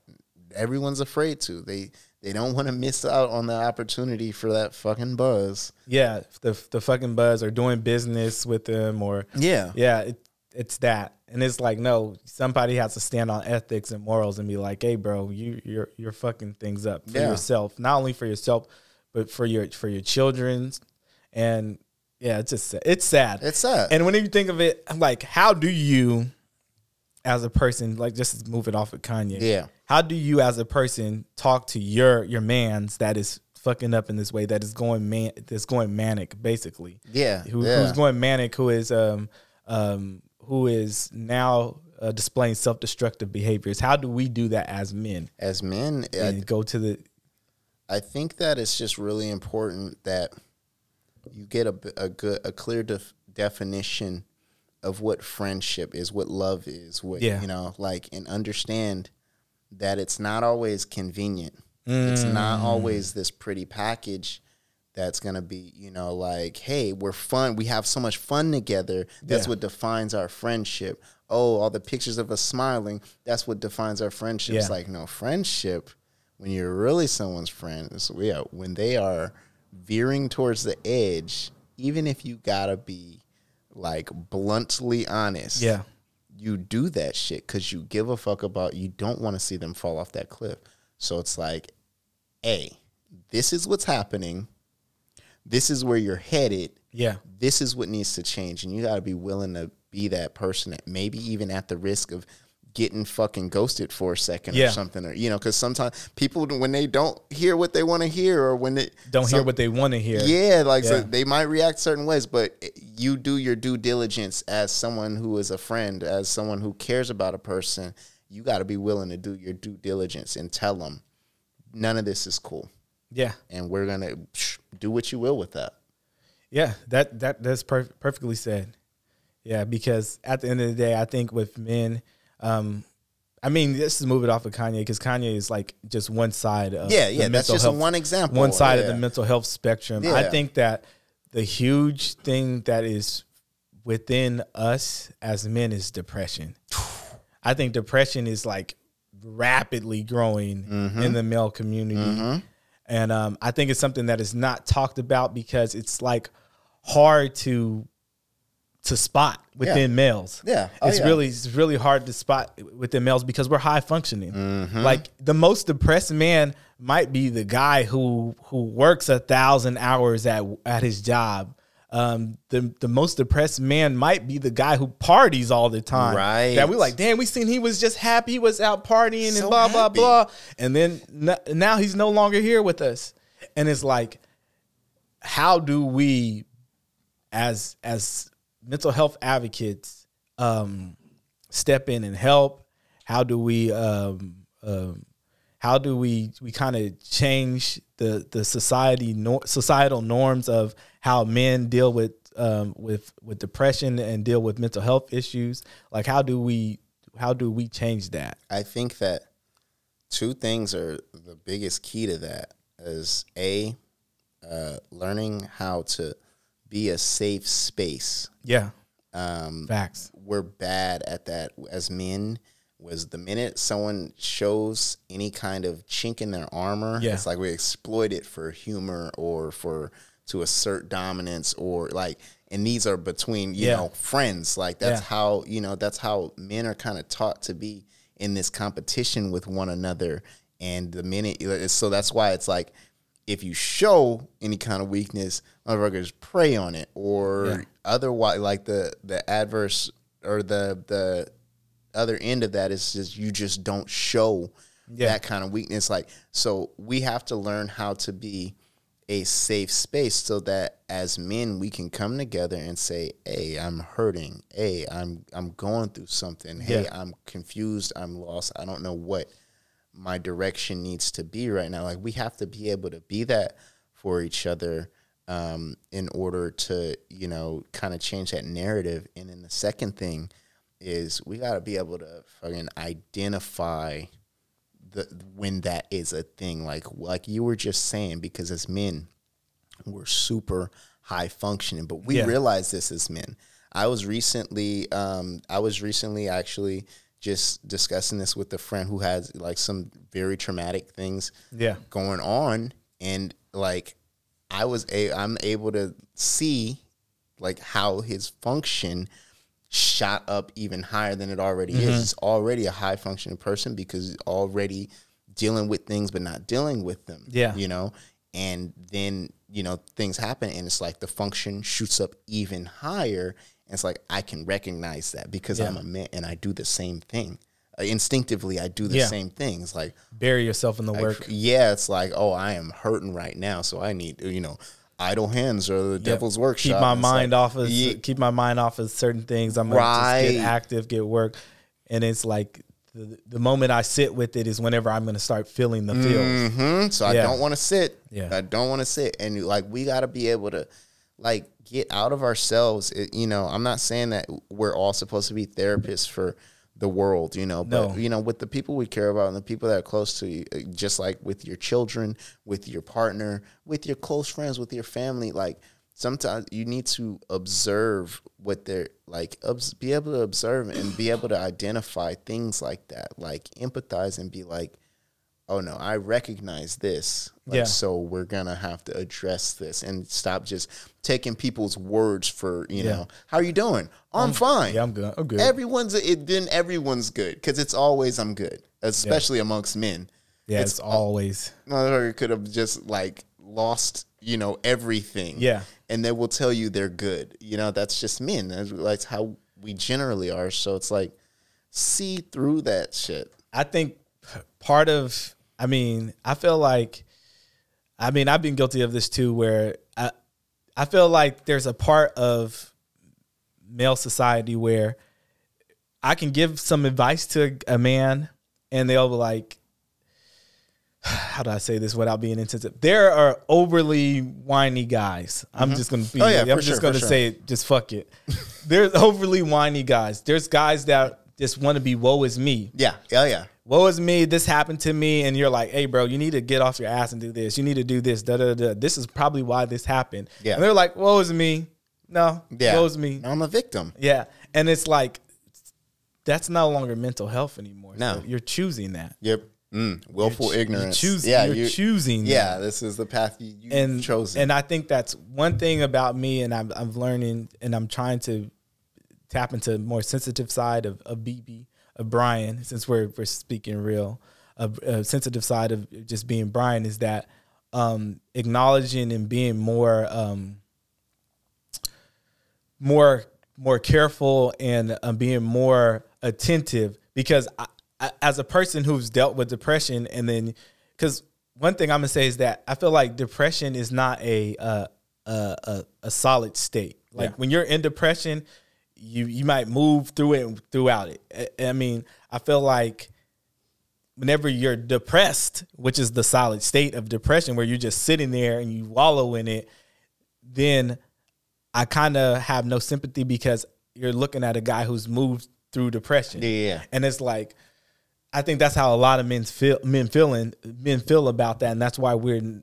Everyone's afraid to. They they don't want to miss out on the opportunity for that fucking buzz. Yeah, the the fucking buzz or doing business with them or Yeah. yeah, it, it's that. And it's like no, somebody has to stand on ethics and morals and be like, "Hey, bro, you you're you're fucking things up for Yeah. yourself, not only for yourself, but for your for your children's." And yeah, it's just it's sad. It's sad. And when you think of it, like, how do you, as a person, like just moving off of Kanye, Yeah. how do you, as a person, talk to your your man's that is fucking up in this way, that is going man, that's going manic, basically, Yeah, who, yeah. who's going manic, who is um um who is now uh, displaying self destructive behaviors? How do we do that as men As men, I, and go to the I think that it's just really important that you get a, a good a clear def- definition of what friendship is, what love is, what Yeah. you know, like and understand that it's not always convenient. It's not Mm. always this pretty package that's gonna be, you know, like, hey, we're fun. We have so much fun together. That's Yeah. what defines our friendship. Oh, all the pictures of us smiling. That's what defines our friendship. It's like no friendship. When you're really someone's friend, is yeah, when they are veering towards the edge, even if you gotta be like bluntly honest, Yeah. you do that shit because you give a fuck about you don't want to see them fall off that cliff. So it's like, hey, this is what's happening. This is where you're headed. Yeah. This is what needs to change. And you got to be willing to be that person that maybe even at the risk of getting fucking ghosted for a second Yeah. or something or you know because sometimes people when they don't hear what they want to hear or when they Don't hear what they want to hear. yeah, like so they might react certain ways, but you do your due diligence as someone who is a friend, as someone who cares about a person. You got to be willing to do your due diligence and tell them none of this is cool, Yeah. and we're gonna do what you will with that. Yeah, that that that's per- perfectly said. Yeah, because at the end of the day, I think with men, um, I mean, this is moving off of Kanye because Kanye is like just one side of Yeah, yeah, that's just health- one example. one side of the mental health spectrum. I think that the huge thing that is within us as men is depression. I think depression is like rapidly growing Mm-hmm. in the male community. And um, I think it's something that is not talked about because it's like hard to to spot within males. Yeah. Oh, it's yeah. really it's really hard to spot within males because we're high functioning. Mm-hmm. Like the most depressed man might be the guy who who works a thousand hours at at his job. Um, the the most depressed man might be the guy who parties all the time. Right. That we like, damn, we seen he was just happy, he was out partying So and blah blah happy. blah, and then n- now he's no longer here with us, and it's like, how do we, as as mental health advocates, um, step in and help? How do we um, um, how do we we kind of change the the society nor, societal norms of how men deal with um, with with depression and deal with mental health issues? Like how do we how do we change that? I think that two things are the biggest key to that is a uh, learning how to be a safe space. Yeah, Um, facts. we're bad at that as men. Was the minute someone shows any kind of chink in their armor, Yeah. it's like we exploit it for humor or for to assert dominance or like. And these are between you Yeah. know friends. Like that's Yeah. how you know that's how men are kind of taught to be in this competition with one another. And the minute uh, so that's why it's like if you show any kind of weakness, motherfuckers prey on it, or otherwise, like the the adverse or the the other end of that is just you just don't show Yeah. that kind of weakness. Like so, we have to learn how to be a safe space so that as men we can come together and say, "Hey, I'm hurting. Hey, I'm I'm going through something. Hey, Yeah. I'm confused. I'm lost. I don't know what." my direction needs to be right now. Like we have to be able to be that for each other um, in order to, you know, kind of change that narrative. And then the second thing is we got to be able to fucking identify the when that is a thing. Like like you were just saying, because as men, we're super high functioning, but we Yeah. realize this as men. I was recently, um, I was recently actually just discussing this with a friend who has like some very traumatic things Yeah. going on, and like I was a, I'm able to see like how his function shot up even higher than it already Mm-hmm. is. It's already a high functioning person because already dealing with things but not dealing with them. Yeah. You know? And then, you know, things happen and it's like the function shoots up even higher. And it's like I can recognize that because Yeah. I'm a man and I do the same thing. Uh, instinctively I do the Yeah. same things. Like Bury yourself in the work. yeah, it's like, oh, I am hurting right now, so I need, you know, idle hands or the devil's workshop. Keep my mind like, off of yeah, keep my mind off of certain things. I'm gonna just get active, get work, and it's like the, the moment I sit with it is whenever I'm gonna start feeling the feels. mhm, So I don't want to sit. Yeah. I don't want to sit, and like we got to be able to, like, get out of ourselves. It, you know, I'm not saying that we're all supposed to be therapists for the world, you know. But No. you know, with the people we care about and the people that are close to you, uh, just like with your children, with your partner, with your close friends, with your family, like sometimes you need to observe what they're like, obs- be able to observe and be able to identify things like that, like empathize and be like, oh no, I recognize this. Like, Yeah. So we're gonna have to address this and stop just taking people's words for you Yeah. know how are you doing? I'm fine. Yeah, I'm good. I'm good. Everyone's it, then everyone's good because it's always I'm good, especially amongst men. yeah, it's it's, always. Motherfucker could have just like lost you know everything. Yeah. and they will tell you they're good. You know that's just men. That's, that's how we generally are. So it's like see through that shit. I think part of, I mean, I feel like, I mean, I've been guilty of this too, where I, I feel like there's a part of male society where I can give some advice to a man and they'll be like, how do I say this without being insensitive? There are overly whiny guys. I'm mm-hmm. just gonna be. Oh, yeah, I'm just sure, gonna sure. say it. Just fuck it. There's overly whiny guys. There's guys that just want to be woe is me Yeah, yeah, yeah. Woe is me, this happened to me, and you're like, hey, bro, you need to get off your ass and do this. You need to do this. Da da da. This is probably why this happened. Yeah. And they're like, woe is me. No, Yeah, woe is me. I'm a victim. Yeah. And it's like, that's no longer mental health anymore. No. So you're choosing that. Yep. Mm, willful You're ignorance. You're, choosing, yeah, you're you- choosing. Yeah, that. this is the path you, you've and chosen. and I think that's one thing about me, and I'm I'm learning, and I'm trying to tap into more sensitive side of of BB of Brian, since we're we're speaking real, a, a sensitive side of just being Brian is that um, acknowledging and being more um, more more careful and um, being more attentive because I, I, as a person who's dealt with depression and then because one thing I'm gonna say is that I feel like depression is not a uh, a, a a solid state. Like Yeah. when you're in depression, you you might move through it and throughout it. I, I mean, I feel like whenever you're depressed, which is the solid state of depression, where you're just sitting there and you wallow in it, then I kind of have no sympathy because you're looking at a guy who's moved through depression. Yeah. And it's like, I think that's how a lot of men feel, men feeling, men feel about that, and that's why we're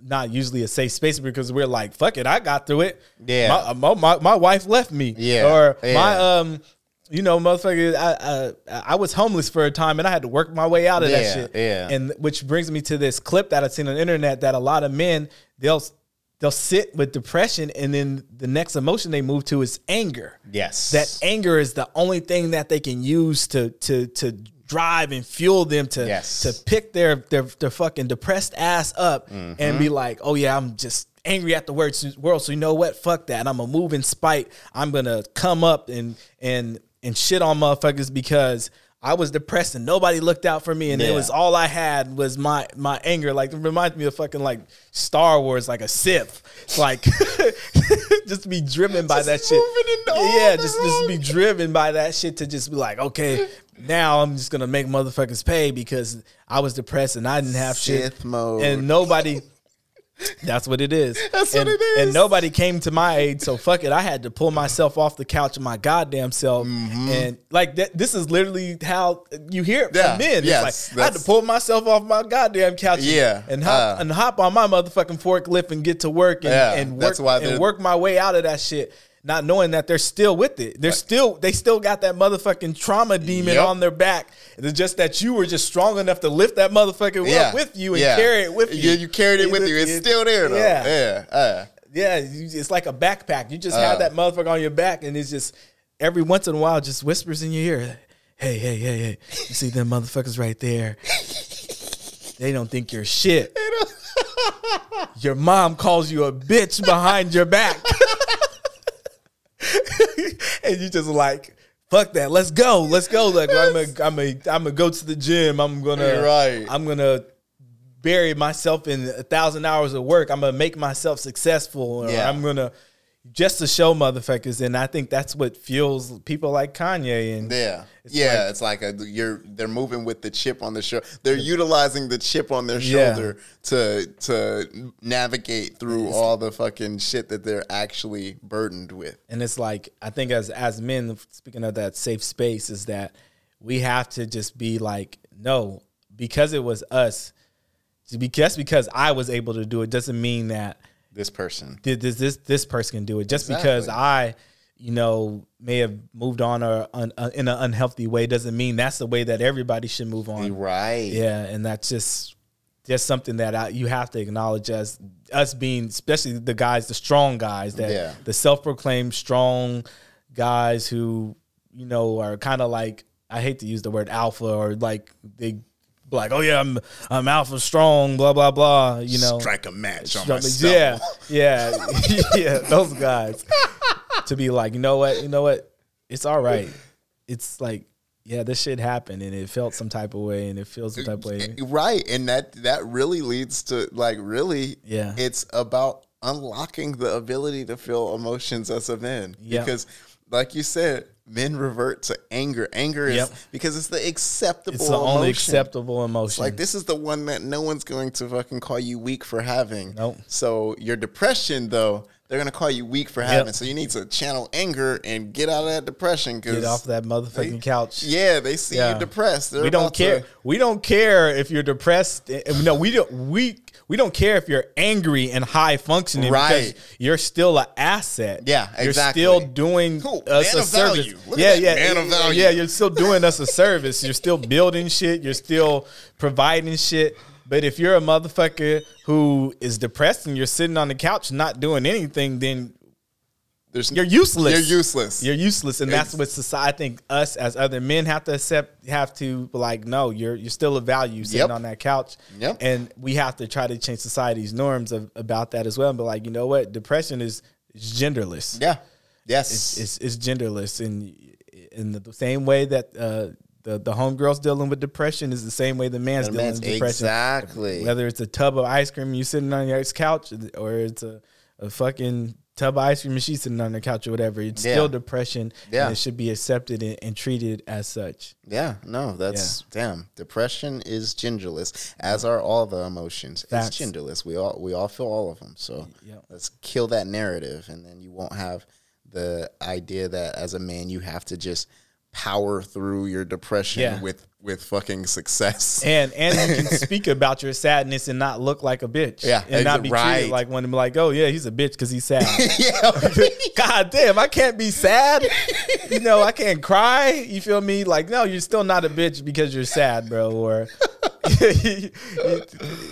not usually a safe space because we're like, fuck it, I got through it. Yeah. my, my, my, my wife left me. Yeah, or yeah. my um. You know, motherfucker, I, I I was homeless for a time and I had to work my way out of Yeah, that shit. yeah. And which brings me to this clip that I've seen on the internet that a lot of men they'll they'll sit with depression and then the next emotion they move to is anger. yes. That anger is the only thing that they can use to to to drive and fuel them to Yes. to pick their their their fucking depressed ass up and Mm-hmm. be like, oh yeah, I'm just angry at the world. So you know what? Fuck that. I'm gonna move in spite. I'm gonna come up and and and shit on motherfuckers because I was depressed and nobody looked out for me and it was all I had was my my anger. Like it reminds me of fucking like Star Wars, like a Sith. Like just be driven by that shit. moving Yeah, just just be driven by that shit to just be like, okay, now I'm just gonna make motherfuckers pay because I was depressed and I didn't have shit. Mode. And nobody that's what it is. That's and, what it is. And nobody came to my aid, so fuck it. I had to pull myself off the couch of my goddamn self. And like that, this is literally how you hear it Mm-hmm. Yeah, from men. yes, it's like I had to pull myself off my goddamn couch. and- Yeah, and hop uh, and hop on my motherfucking forklift and get to work and, Yeah, and work and work my way out of that shit. Not knowing that they're still with it. They're still they still got that motherfucking trauma demon Yep. on their back. It's just that you were just strong enough to lift that motherfucker yeah. up with you and yeah. carry it with you. Yeah, you carried it with you. It's still there though. Yeah. Yeah. Uh, Yeah, you, it's like a backpack. You just Uh. have that motherfucker on your back, and it's just every once in a while, just whispers in your ear, "Hey, hey, hey, hey! You see them motherfuckers right there? They don't think you're shit. Your mom calls you a bitch behind your back, and you just like." Fuck that! Let's go. Let's go. Like I'm gonna, I'm gonna, I'm gonna go to the gym. I'm gonna, You're right. I'm gonna bury myself in a thousand hours of work. I'm gonna make myself successful, or Yeah. I'm gonna just to show motherfuckers, and I think that's what fuels people like Kanye and Yeah, It's yeah. like- it's like a, you're they're moving with the chip on the shoulder. They're utilizing the chip on their Yeah. shoulder to to navigate through all the fucking shit that they're actually burdened with. and it's like I think as as men, speaking of that safe space, is that we have to just be like, no, because it was us, because because I was able to do it doesn't mean that This person, did this this this person can do it. Just because I, you know, may have moved on or un, uh, in an unhealthy way doesn't mean that's the way that everybody should move on. right? Yeah, and that's just just something that I, you have to acknowledge as us being, especially the guys, the strong guys, that Yeah. the self-proclaimed strong guys who you know are kind of like I hate to use the word alpha or like they like oh yeah I'm I'm alpha strong blah blah blah you know. Strike a match on yeah yeah yeah those guys. To be like you know what you know what? It's all right. It's like yeah this shit happened and it felt some type of way and it feels some type of way. Eh, right and that that really leads to like really Yeah. it's about unlocking the ability to feel emotions as a man. Yeah. because like you said men revert to anger anger is Yep. because it's the acceptable it's the only acceptable emotion like this is the one that no one's going to fucking call you weak for having Nope. so your depression though they're gonna call you weak for having so you need to channel anger and get out of that depression because get off that motherfucking couch yeah they see Yeah. you depressed They're we don't about to- care. We don't care if you're depressed. Eh, No, we don't. We we don't care if you're angry and high functioning. Right. Because you're still an asset. Yeah, exactly. You're still doing Cool. us Man a of service. value. Look at yeah, yeah, man of yeah, value. Yeah, you're still doing us a service. You're still building shit. You're still providing shit. But if you're a motherfucker who is depressed and you're sitting on the couch not doing anything, then There's, you're useless. You're useless. You're useless, and that's what society. I think us as other men have to accept. Have to like, no, you're you're still a value sitting Yep. on that couch. Yep. And we have to try to change society's norms of, about that as well. But like, you know what? Depression is, is genderless. yeah. Yes. It's, it's it's genderless, and in the same way that uh, the the homegirl's dealing with depression is the same way the man's The dealing man's- with depression. exactly. Whether it's a tub of ice cream you sitting on your couch, or it's a, a fucking tub of ice cream and she's sitting on the couch or whatever, it's Yeah. still depression. Yeah. and it should be accepted and, and treated as such. yeah. No, that's damn. Depression is genderless, as are all the emotions. Facts. It's genderless. We all we all feel all of them. So Yep. let's kill that narrative, and then you won't have the idea that as a man you have to just power through your depression Yeah. with with fucking success. And and you can speak about your sadness and not look like a bitch. Yeah, and not be right. treated like one of them like, oh yeah, he's a bitch because he's sad. yeah. God damn, I can't be sad. You know, I can't cry. You feel me? Like, no, you're still not a bitch because you're sad, bro. Or,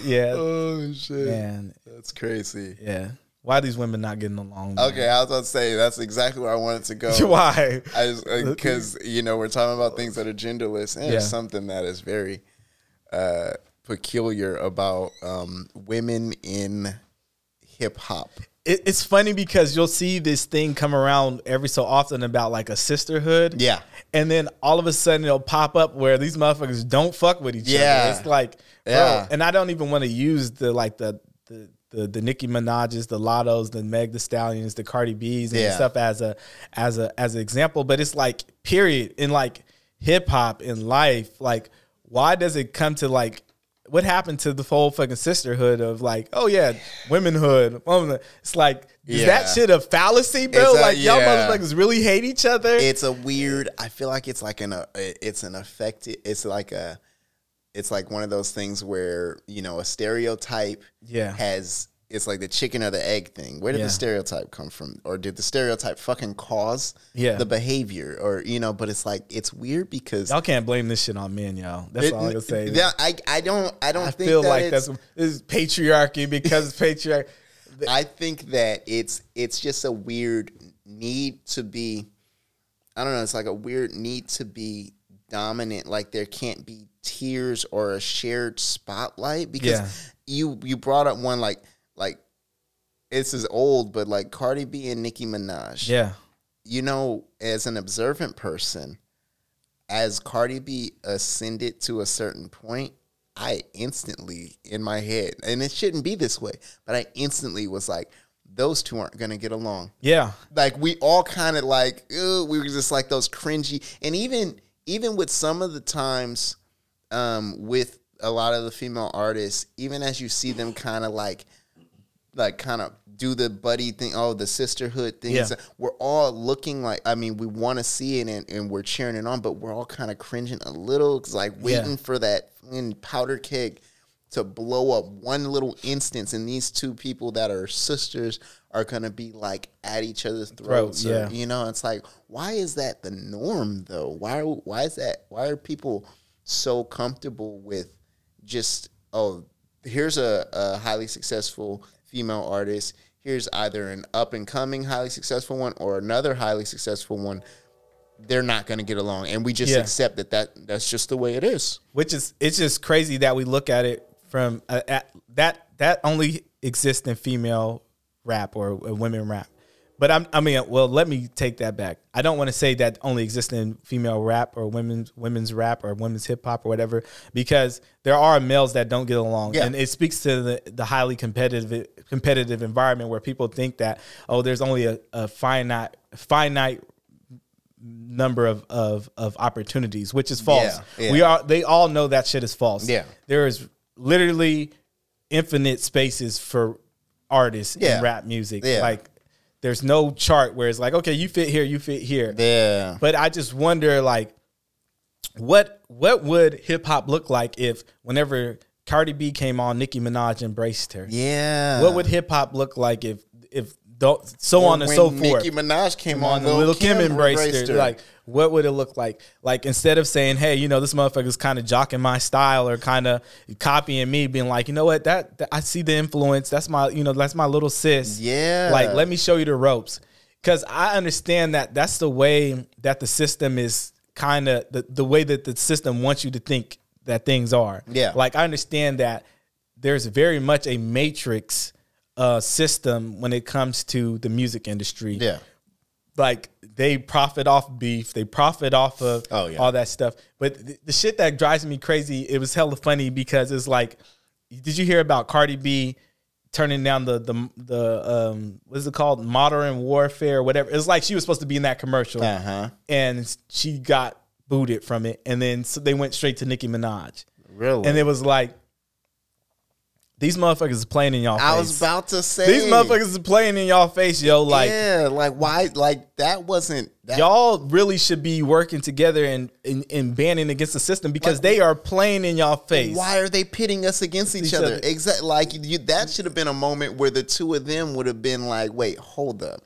yeah, oh shit. man, That's crazy. yeah. Why are these women not getting along? man? Okay, I was about to say that's exactly where I wanted to go. Why? Because you know we're talking about things that are genderless, and Yeah. something that is very uh, peculiar about um, women in hip hop. It, it's funny because you'll see this thing come around every so often about like a sisterhood. Yeah. And then all of a sudden it'll pop up where these motherfuckers don't fuck with each Yeah. other. It's like, bro, Yeah. and I don't even want to use the like the the the, the Nicki Minaj's, the Lattos, the Meg the Stallions, the Cardi B's and Yeah. stuff as a as a as an example. But it's like period in like hip hop in life, like why does it come to like what happened to the whole fucking sisterhood of like, oh yeah, womenhood? It's like, is Yeah. that shit a fallacy, bro? A- like y'all yeah. motherfuckers really hate each other. It's a weird. I feel like it's like an uh, it's an affected. It's like a. It's like one of those things where you know a stereotype. Yeah. Has it's like the chicken or the egg thing. Where did Yeah. the stereotype come from, or did the stereotype fucking cause Yeah. the behavior, or you know? But it's like it's weird because Y'all can't blame this shit on men, y'all. That's It- all I can say. Yeah, I I don't I don't I think feel that like that's this is patriarchy because it's patriarchy. I think that it's it's just a weird need to be I don't know, it's like a weird need to be dominant. Like there can't be tiers or a shared spotlight because Yeah. you you brought up one like like this is old, but like Cardi B and Nicki Minaj. Yeah, You know, as an observant person, as Cardi B ascended to a certain point, I instantly in my head, and it shouldn't be this way, but I instantly was like, those two aren't gonna get along. Yeah. Like we all kind of like we were just like those cringy, and even even with some of the times, um, with a lot of the female artists, even as you see them kind of like like kind of do the buddy thing, oh, the sisterhood thing. Yeah. We're all looking like, I mean, we want to see it and, and we're cheering it on, but we're all kind of cringing a little, 'cause, like waiting for that powder keg to blow up one little instance, and these two people that are sisters are gonna be like at each other's throats. or, yeah. you know, it's like, why is that the norm though? Why why is that? Why are people so comfortable with just oh, here's a, a highly successful female artist. Here's either an up and coming highly successful one or another highly successful one. They're not going to get along, and we just Yeah. accept that, that that's just the way it is. which is it's just crazy that we look at it from uh, at, that that only exists in female rap or uh, women rap. But I'm, I mean, well, let me take that back. I don't want to say that only exists in female rap or women's women's rap or women's hip hop or whatever, because there are males that don't get along, Yeah. and it speaks to the, the highly competitive competitive environment where people think that oh, there's only a, a finite finite number of, of of opportunities, which is false. Yeah, yeah. We are they all know that shit is false. Yeah. There is literally infinite spaces for artists Yeah. in rap music. Yeah. Like there's no chart where it's like, okay, you fit here, you fit here. Yeah, But I just wonder like what what would hip hop look like if whenever Cardi B came on, Nicki Minaj embraced her? yeah. What would hip hop look like if if so on and so forth? Nicki Minaj came on the Lil' Kim, embraced, her. Like, what would it look like? Like, instead of saying, "Hey, you know, this motherfucker's kind of jocking my style or kind of copying me," being like, "You know what? That, that I see the influence. That's my, you know, that's my little sis. Yeah. Like, let me show you the ropes." Because I understand that that's the way that the system is kind of the the way that the system wants you to think that things are. Yeah. Like, I understand that there's very much a matrix uh, system when it comes to the music industry yeah, like they profit off beef, they profit off of Oh, yeah. all that stuff. But the, the shit that drives me crazy, it was hella funny because it's like, did you hear about Cardi B turning down the the the um what is it called modern warfare whatever? It's like she was supposed to be in that commercial, uh huh. and she got booted from it, and then so they went straight to Nicki Minaj, Really? and it was like. These motherfuckers is playing in y'all face. I was about to say These motherfuckers is playing in y'all face, yo. Like yeah, like why? Like that wasn't that. y'all really should be working together and, and, and banning against the system because they are playing in y'all face. Why are they pitting us against each, Each other? other. Exactly. Like you, that should have been a moment where the two of them would have been like, "Wait, hold up,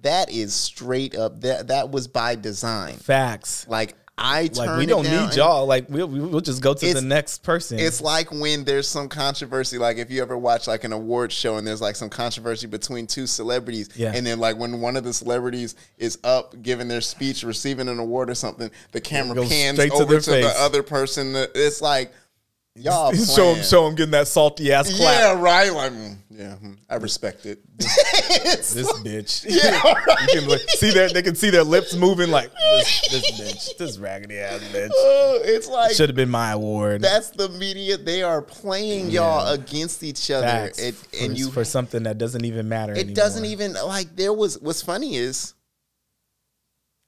that is straight up. That that was by design. Facts. Like I Like we don't need y'all. Like we'll we'll just go to the next person. It's like when there's some controversy, like if you ever watch like an award show and there's like some controversy between two celebrities, Yeah. and then like when one of the celebrities is up giving their speech, receiving an award or something, the camera pans straight to over to, the other person. It's like y'all show him show him getting that salty ass clap. Yeah, right. Like, mm, yeah, mm, I respect it. This bitch. Yeah, You can look- see their they can see their lips moving like this, this bitch, this raggedy ass bitch. Oh, it's like Should have been my award. that's the media. They are playing y'all against each other, Facts. it, for, and you for something that doesn't even matter. it doesn't even like there was what's funny is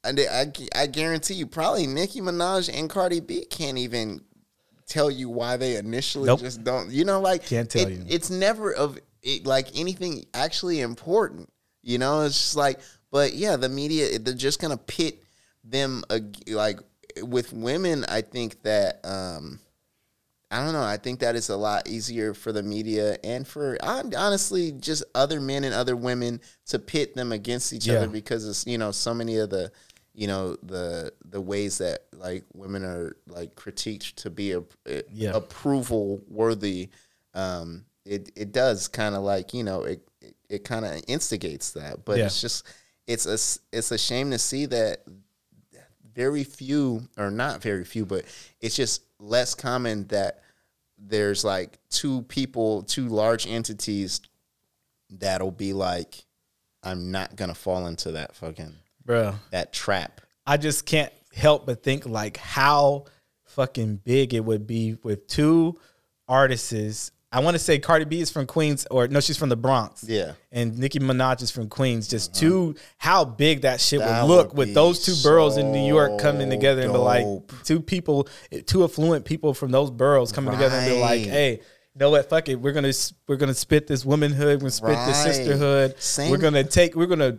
and I, I guarantee you probably Nicki Minaj and Cardi B can't even tell you why they initially Nope. just don't you know like Can't tell it- you. it's never of it, like anything actually important you know it's just like but yeah the media they're just gonna pit them like with women I think that um I don't know. I think that is a lot easier for the media and for hon- honestly just other men and other women to pit them against each Yeah. other because it's you know so many of the you know the the ways that like women are like critiqued to be a, a- Yeah. approval worthy. Um, it it does kind of like you know it it, it kind of instigates that, but Yeah. it's just it's a it's a shame to see that very few or not very few but it's just less common that there's like two people two large entities that'll be like i'm not gonna fall into that fucking bro. that trap I just can't help but think like how fucking big it would be with two artists I want to say Cardi B is from Queens, or no, she's from the Bronx. Yeah. and Nicki Minaj is from Queens. Just uh-huh. two, how big that shit That would look would with those two boroughs in New York coming together and be like two people, two affluent people from those boroughs coming together and be like, hey. You know what? Fuck it. We're gonna we're gonna spit this womanhood. We're gonna spit this sisterhood. Same- We're gonna take. We're gonna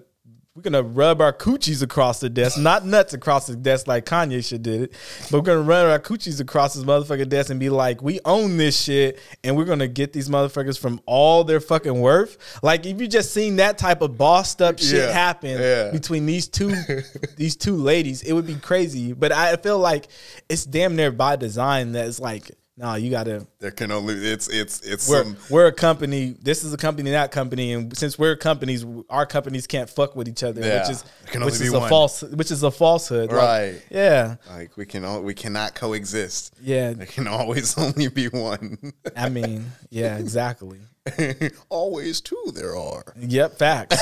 we're gonna rub our coochies across the desk, not nuts across the desk like Kanye should did it, but we're gonna run our coochies across this motherfucking desk and be like, we own this shit, and we're gonna get these motherfuckers from all their fucking worth. Like if you just seen that type of bossed up shit Yeah, happen yeah. between these two these two ladies, it would be crazy. But I feel like it's damn near by design that it's like, no, you gotta There can only it's it's it's we're, some we're a company. This is a company, that company, and since we're companies, our companies can't fuck with each other, Yeah. which is which is a one. false, which is a falsehood, Like, Right. yeah, like we can all we cannot coexist. yeah. There can always only be one. I mean, yeah, exactly. always two there are. Yep, facts.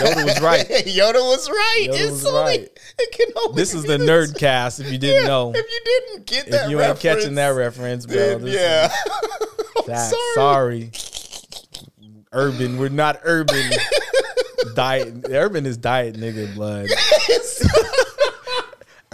Yoda was right. Yoda was right. Yoda it's was right. It can This is the this. nerd cast. If you didn't Yeah, know, If you didn't get that, if you ain't catching that reference, bro, then yeah. is facts. Sorry. Urban, we're not urban. diet, urban is diet nigga blood.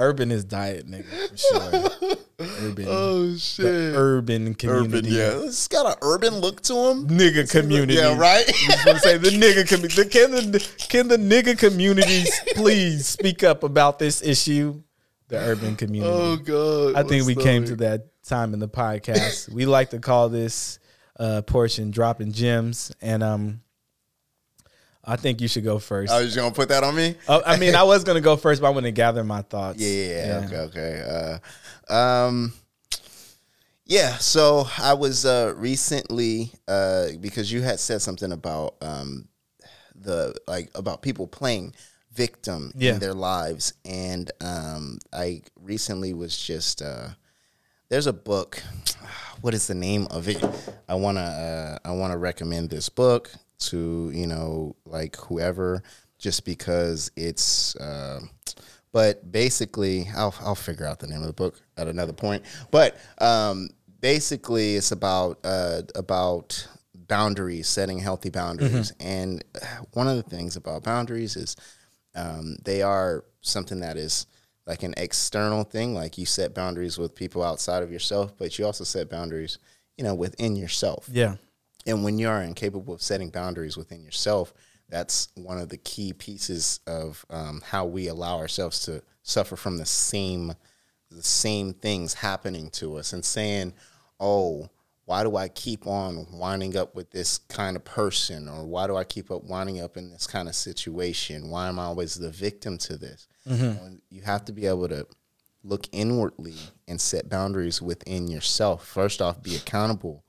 Urban is diet nigga for sure. Urban. oh shit. urban community. Urban, yeah. It's got an urban look to him. Nigga community. Yeah, right. I was gonna say the nigga community. Can the can the nigga communities please speak up about this issue? The urban community. oh god. I think we came to that time in the podcast. we like to call this uh, portion dropping gems, and um, I think you should go first. I was gonna put that on me. Oh, I mean, I was gonna go first, but I want to gather my thoughts. Yeah, yeah, yeah. Okay, okay. Uh, um, yeah. So I was uh, recently uh, because you had said something about um, the like about people playing victim Yeah. in their lives, and um, I recently was just uh, there's a book. What is the name of it? I wanna uh, I wanna recommend this book to you know like whoever, just because it's. Uh, but basically, I'll I'll figure out the name of the book at another point. But um, basically, it's about uh, about boundaries, setting healthy boundaries, and uh, one of the things about boundaries is um, they are something that is like an external thing. Like you set boundaries with people outside of yourself, but you also set boundaries, you know, within yourself. yeah, And when you are incapable of setting boundaries within yourself, that's one of the key pieces of um, how we allow ourselves to suffer from the same the same things happening to us and saying, "Oh, why do I keep on winding up with this kind of person, or why do I keep up winding up in this kind of situation? Why am I always the victim to this?" And You have to be able to look inwardly and set boundaries within yourself. First off, be accountable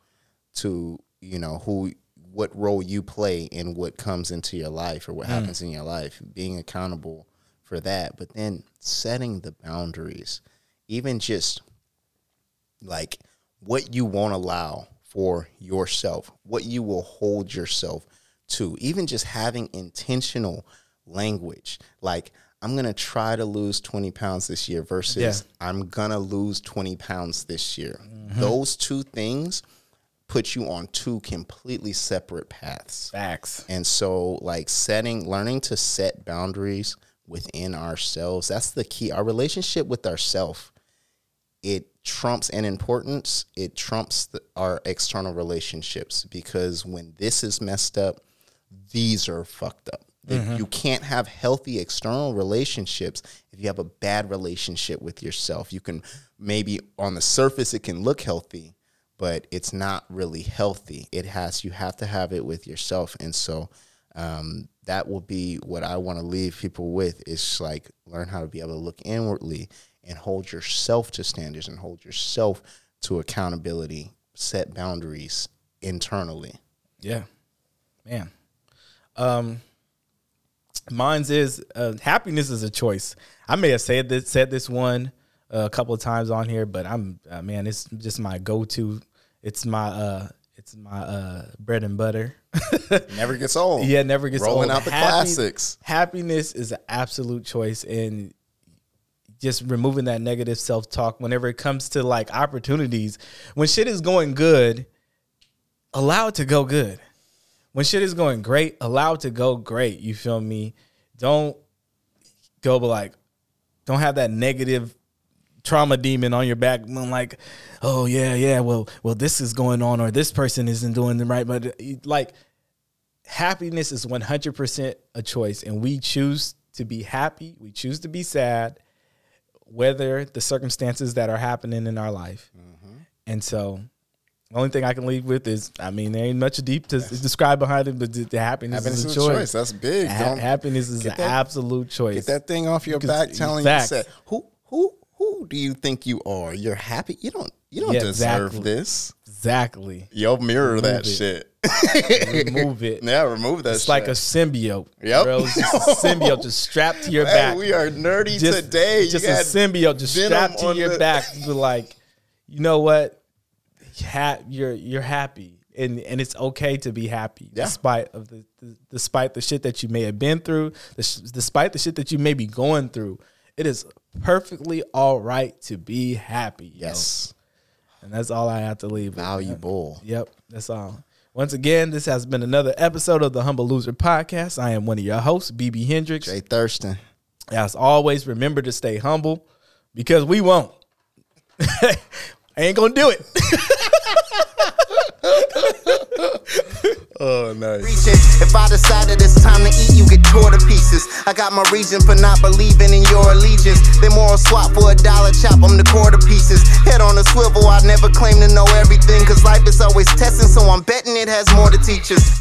to you know who what role you play in what comes into your life or what hmm. happens in your life being accountable for that. But then setting the boundaries even just like what you won't allow for yourself what you will hold yourself to even just having intentional language like i'm gonna try to lose 20 pounds this year versus Yeah. i'm gonna lose 20 pounds this year. Mm-hmm. Those two things put you on two completely separate paths. facts. And so like setting learning to set boundaries within ourselves, that's the key. Our relationship with ourself, it trumps in importance, it trumps the, our external relationships because when this is messed up, these are fucked up. That mm-hmm. You can't have healthy external relationships if you have a bad relationship with yourself. You can maybe on the surface it can look healthy, but it's not really healthy. It has you have to have it with yourself, and so um, that will be what I want to leave people with is like learn how to be able to look inwardly and hold yourself to standards and hold yourself to accountability. Set boundaries internally. Yeah, man. Um, mine's is uh, happiness is a choice. I may have said this said this one uh, a couple of times on here, but I'm uh, man, it's just my go to. It's my uh, it's my uh, bread and butter. Never gets old. yeah, never gets Rolling old. Rolling out the Happy- classics. Happiness is an absolute choice, and just removing that negative self talk whenever it comes to like opportunities. When shit is going good, allow it to go good. When shit is going great, allow it to go great. You feel me? Don't go but like, don't have that negative trauma demon on your back. I'm like, oh yeah, yeah. Well, well, this is going on, or this person isn't doing the right. But like, happiness is 100 percent a choice, and we choose to be happy. We choose to be sad, whether the circumstances that are happening in our life. Mm-hmm. And so, the only thing I can leave with is, I mean, there ain't much deep to describe behind it, but the, the happiness, happiness, is a choice. choice. That's big. Ha- happiness is an that, absolute choice. Get that thing off your back, telling you, said, who, who, who do you think you are? You're happy. You don't. You don't yeah, deserve exactly. this. Exactly. Yo, mirror remove that it. shit. remove it. Yeah, remove that. It's shit. like a symbiote. Yep. Bro. It's just a symbiote just strapped to your Man, back. We are nerdy just, today. Just a symbiote just strapped to your the... back. You're like, you know what? You're you're happy. And, and it's okay to be happy yeah. despite of the, the, despite the shit that you may have been through, the, despite the shit that you may be going through. It is perfectly all right to be happy. Yes. And that's all I have to leave. Valuable. Yep. That's all. Once again, this has been another episode of the Humble Loser Podcast. I am one of your hosts, BB Hendricks. Jay Thurston. As always, remember to stay humble because we won't. I ain't gonna do it. Oh, nice. If I decided it's time to eat, you get tore to pieces. I got my reason for not believing in your allegiance. They moral swap for a dollar chop them to quarter pieces. Head on a swivel, I never claim to know everything. Cause life is always testing, so I'm betting it has more to teach us.